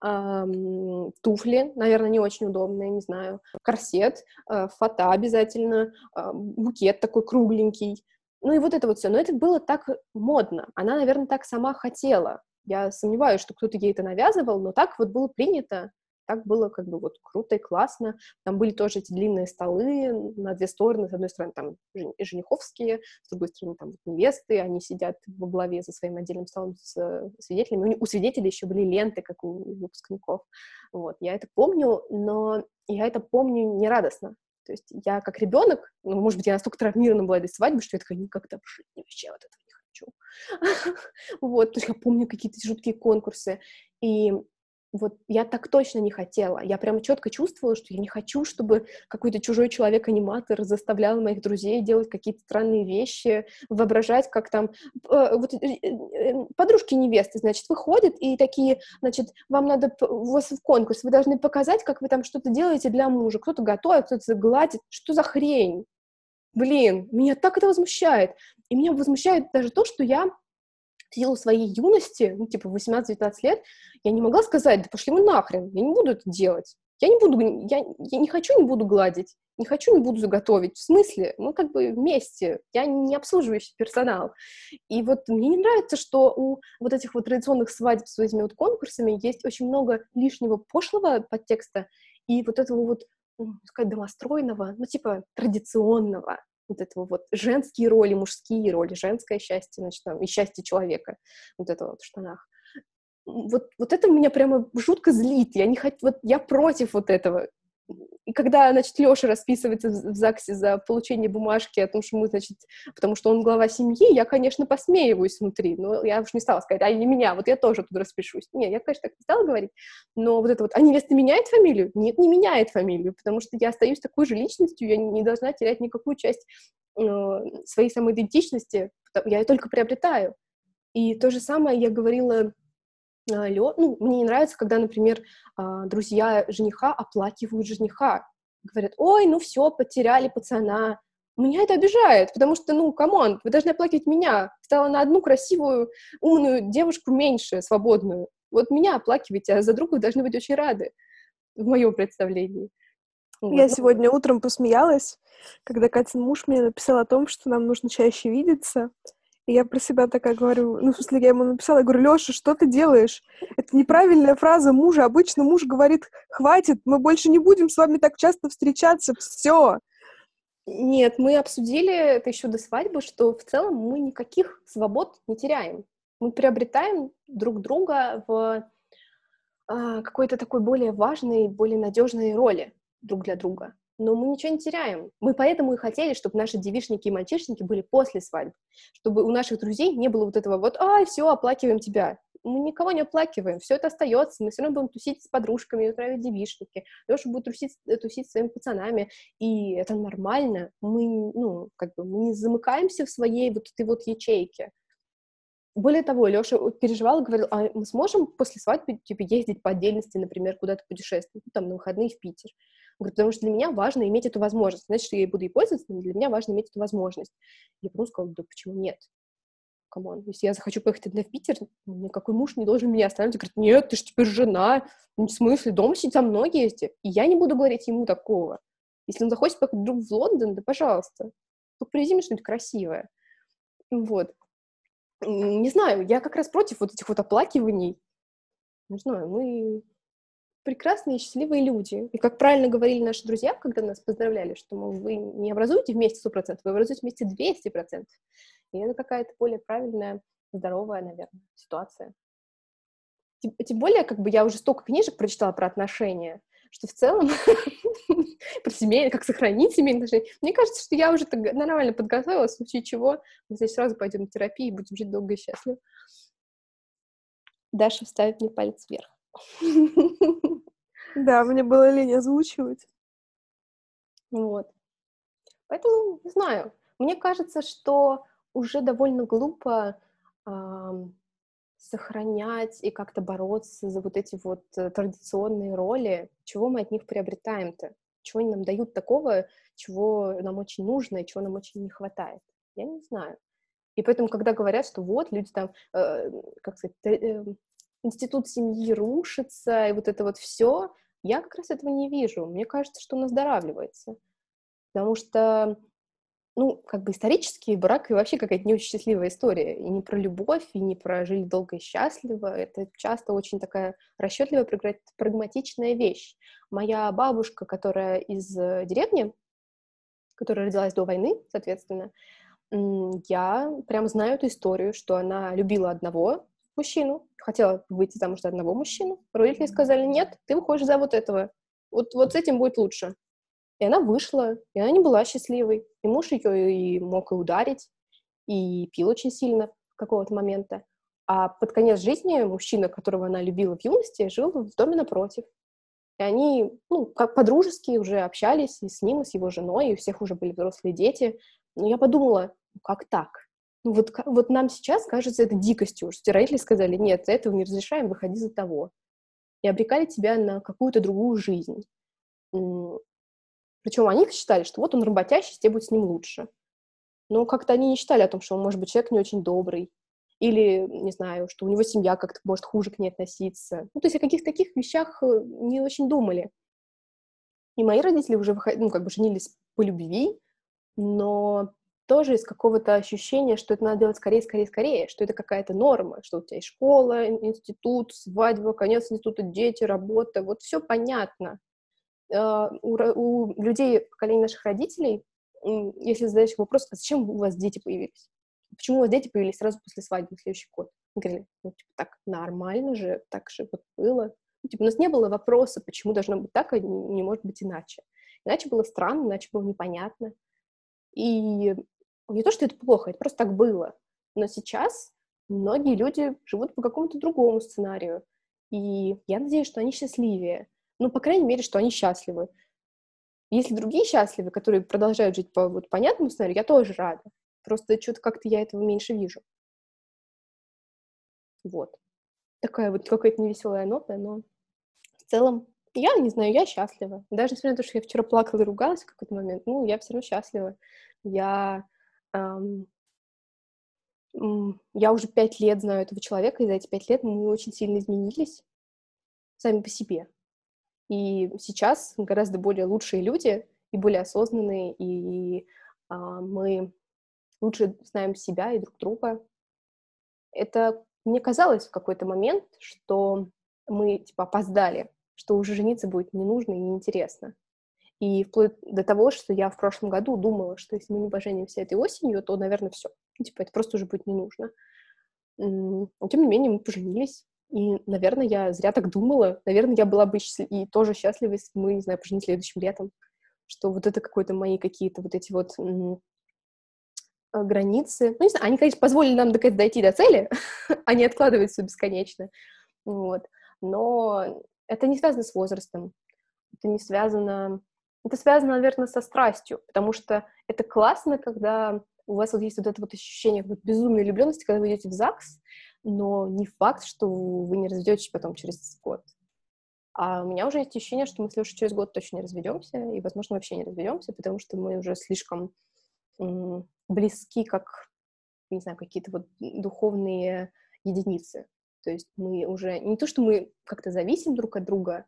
Туфли, наверное, не очень удобные, не знаю. Корсет, э, фата обязательно, э, букет такой кругленький. Ну и вот это вот все. Но это было так модно. Она, наверное, так сама хотела. Я сомневаюсь, что кто-то ей это навязывал, но так вот было принято так было как бы вот круто и классно. Там были тоже эти длинные столы на две стороны. С одной стороны там жениховские, с другой стороны там невесты, они сидят во главе за своим отдельным столом с э, свидетелями. У свидетелей еще были ленты, как у выпускников. Вот, я это помню, но я это помню нерадостно. То есть я как ребенок, ну, может быть, я настолько травмирована была этой свадьбы, что я такая, никогда в жизни вообще вот этого не хочу. вот, то есть я помню какие-то жуткие конкурсы. И вот я так точно не хотела. Я прям четко чувствовала, что я не хочу, чтобы какой-то чужой человек-аниматор заставлял моих друзей делать какие-то странные вещи, воображать, как там э, вот, э, э, подружки невесты, значит, выходят и такие, значит, вам надо у вас в конкурс, вы должны показать, как вы там что-то делаете для мужа. Кто-то готовит, кто-то гладит. Что за хрень? Блин, меня так это возмущает. И меня возмущает даже то, что я в силу своей юности, ну, типа, 18-19 лет, я не могла сказать, да пошли вы нахрен, я не буду это делать. Я не буду, я, я не хочу, не буду гладить, не хочу, не буду заготовить. В смысле? Мы как бы вместе. Я не обслуживающий персонал. И вот мне не нравится, что у вот этих вот традиционных свадеб с этими вот конкурсами есть очень много лишнего пошлого подтекста и вот этого вот, ну, сказать, домостройного, ну, типа, традиционного вот этого вот женские роли, мужские роли, женское счастье, значит, там, и счастье человека, вот это вот в штанах. Вот, вот это меня прямо жутко злит. Я не хочу, вот я против вот этого. И когда, значит, Леша расписывается в ЗАГСе за получение бумажки о том, что мы, значит, потому что он глава семьи, я, конечно, посмеиваюсь внутри, но я уж не стала сказать, а не меня, вот я тоже тут распишусь. Не, я, конечно, так не стала говорить, но вот это вот, а невеста меняет фамилию? Нет, не меняет фамилию, потому что я остаюсь такой же личностью, я не должна терять никакую часть э, своей самоидентичности, я ее только приобретаю. И то же самое я говорила а, Лё, ну, мне не нравится, когда, например, а, друзья жениха оплакивают жениха. Говорят, ой, ну все, потеряли пацана. Меня это обижает, потому что, ну, come on, вы должны оплакивать меня. Стала на одну красивую, умную девушку меньше, свободную. Вот меня оплакивайте, а за друга вы должны быть очень рады, в моем представлении. Я вот. сегодня утром посмеялась, когда Катин муж мне написал о том, что нам нужно чаще видеться, и я про себя такая говорю, ну, в смысле, я ему написала, я говорю, Лёша, что ты делаешь? Это неправильная фраза мужа. Обычно муж говорит, хватит, мы больше не будем с вами так часто встречаться, все. Нет, мы обсудили это еще до свадьбы, что в целом мы никаких свобод не теряем. Мы приобретаем друг друга в а, какой-то такой более важной, более надежной роли друг для друга но мы ничего не теряем. Мы поэтому и хотели, чтобы наши девишники и мальчишники были после свадьбы, чтобы у наших друзей не было вот этого вот, ай, все, оплакиваем тебя. мы никого не оплакиваем, все это остается, мы все равно будем тусить с подружками, устраивать девишники, Леша будет тусить, э, тусить с своими пацанами, и это нормально, мы, ну, как бы, мы не замыкаемся в своей вот этой вот ячейке. Более того, Леша переживал говорил, а мы сможем после свадьбы, типа, ездить по отдельности, например, куда-то путешествовать, ну, там, на выходные в Питер. Он говорит, потому что для меня важно иметь эту возможность. Значит, я буду ей пользоваться, но для меня важно иметь эту возможность. Я потом сказала, да почему нет? come on, если я захочу поехать одна в Питер, никакой муж не должен меня останавливать. Говорит, нет, ты же теперь жена, в смысле, дома сидеть со мной езди. И я не буду говорить ему такого. Если он захочет поехать вдруг в Лондон, да пожалуйста, только привези мне что-нибудь красивое. Вот. Не знаю, я как раз против вот этих вот оплакиваний. Не знаю, мы прекрасные и счастливые люди. И как правильно говорили наши друзья, когда нас поздравляли, что, мол, вы не образуете вместе 100%, вы образуете вместе 200%. И это какая-то более правильная, здоровая, наверное, ситуация. Тем, более, как бы я уже столько книжек прочитала про отношения, что в целом про семейные, как сохранить семейные отношения. Мне кажется, что я уже нормально подготовилась, в случае чего мы здесь сразу пойдем в терапию и будем жить долго и счастливо. Даша вставит мне палец вверх. Да, мне было лень озвучивать. Вот. Поэтому, не знаю, мне кажется, что уже довольно глупо сохранять и как-то бороться за вот эти вот э, традиционные роли. Чего мы от них приобретаем-то? Чего они нам дают такого, чего нам очень нужно и чего нам очень не хватает? Я не знаю. И поэтому, когда говорят, что вот люди там, э, как сказать, э, институт семьи рушится, и вот это вот все, я как раз этого не вижу. Мне кажется, что он оздоравливается. Потому что, ну, как бы исторический брак и вообще какая-то не очень счастливая история. И не про любовь, и не про жили долго и счастливо. Это часто очень такая расчетливая, прагматичная вещь. Моя бабушка, которая из э, деревни, которая родилась до войны, соответственно, я прям знаю эту историю, что она любила одного, мужчину, хотела выйти замуж за одного мужчину. Родители сказали, нет, ты выходишь за вот этого. Вот, вот с этим будет лучше. И она вышла, и она не была счастливой. И муж ее и мог и ударить, и пил очень сильно какого-то момента. А под конец жизни мужчина, которого она любила в юности, жил в доме напротив. И они, ну, как по-дружески уже общались и с ним, и с его женой, и у всех уже были взрослые дети. Но я подумала, ну как так? Ну вот, вот нам сейчас кажется это дикостью, что родители сказали, нет, этого не разрешаем, выходи за того. И обрекали тебя на какую-то другую жизнь. Причем они считали, что вот он работящий, тебе будет с ним лучше. Но как-то они не считали о том, что он, может быть, человек не очень добрый, или, не знаю, что у него семья как-то может хуже к ней относиться. Ну, то есть о каких-то таких вещах э, не очень думали. И мои родители уже выход... ну, как бы женились по любви, но тоже из какого-то ощущения, что это надо делать скорее, скорее, скорее, что это какая-то норма, что у тебя есть школа, институт, свадьба, конец института, дети, работа, вот все понятно. А, у, людей поколения наших родителей, если задаешь вопрос, а зачем у вас дети появились? Почему у вас дети появились сразу после свадьбы следующий год? Мы говорили, ну, типа, так нормально же, так же вот было. Ну, типа, у нас не было вопроса, почему должно быть так, а не может быть иначе. Иначе было странно, иначе было непонятно. И не то, что это плохо, это просто так было. Но сейчас многие люди живут по какому-то другому сценарию. И я надеюсь, что они счастливее. Ну, по крайней мере, что они счастливы. Если другие счастливы, которые продолжают жить по вот понятному сценарию, я тоже рада. Просто что-то как-то я этого меньше вижу. Вот. Такая вот какая-то невеселая нота, но в целом я не знаю, я счастлива. Даже несмотря на то, что я вчера плакала и ругалась в какой-то момент, ну, я все равно счастлива. Я я уже пять лет знаю этого человека, и за эти пять лет мы очень сильно изменились сами по себе. И сейчас гораздо более лучшие люди и более осознанные, и а, мы лучше знаем себя и друг друга. Это мне казалось в какой-то момент, что мы типа опоздали, что уже жениться будет не нужно и неинтересно. И вплоть до того, что я в прошлом году думала, что если мы не поженимся этой осенью, то, наверное, все. Типа, это просто уже будет не нужно. Но, тем не менее, мы поженились. И, наверное, я зря так думала. Наверное, я была бы и тоже счастлива, если мы, не знаю, поженились следующим летом. Что вот это какой-то мои какие-то вот эти вот э, границы. Ну, не знаю, они, конечно, позволили нам дойти до цели, а не откладывать все бесконечно. Вот. Но это не связано с возрастом. Это не связано... Это связано, наверное, со страстью, потому что это классно, когда у вас вот есть вот это вот ощущение вот безумной влюбленности, когда вы идете в ЗАГС, но не факт, что вы не разведетесь потом через год. А у меня уже есть ощущение, что мы с Лешей через год точно не разведемся, и, возможно, вообще не разведемся, потому что мы уже слишком м- близки, как, не знаю, какие-то вот духовные единицы. То есть мы уже не то, что мы как-то зависим друг от друга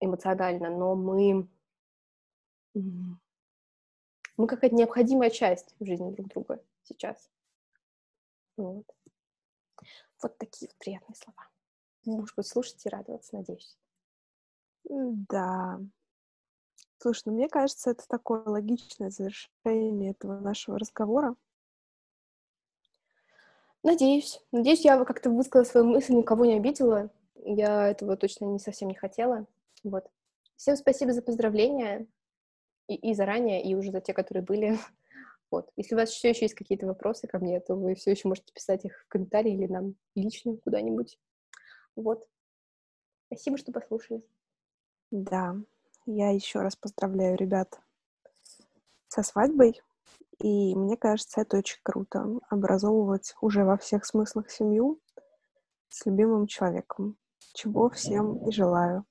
эмоционально, но мы мы какая-то необходимая часть в жизни друг друга сейчас. Вот. Вот такие вот приятные слова. Муж будет слушать и радоваться, надеюсь. Да. Слушай, ну мне кажется, это такое логичное завершение этого нашего разговора. Надеюсь. Надеюсь, я как-то высказала свою мысль, никого не обидела. Я этого точно не совсем не хотела. Вот. Всем спасибо за поздравления. И, и заранее, и уже за те, которые были. Вот. Если у вас все еще есть какие-то вопросы ко мне, то вы все еще можете писать их в комментарии или нам лично куда-нибудь. Вот. Спасибо, что послушали. Да, я еще раз поздравляю ребят со свадьбой. И мне кажется, это очень круто — образовывать уже во всех смыслах семью с любимым человеком, чего всем и желаю.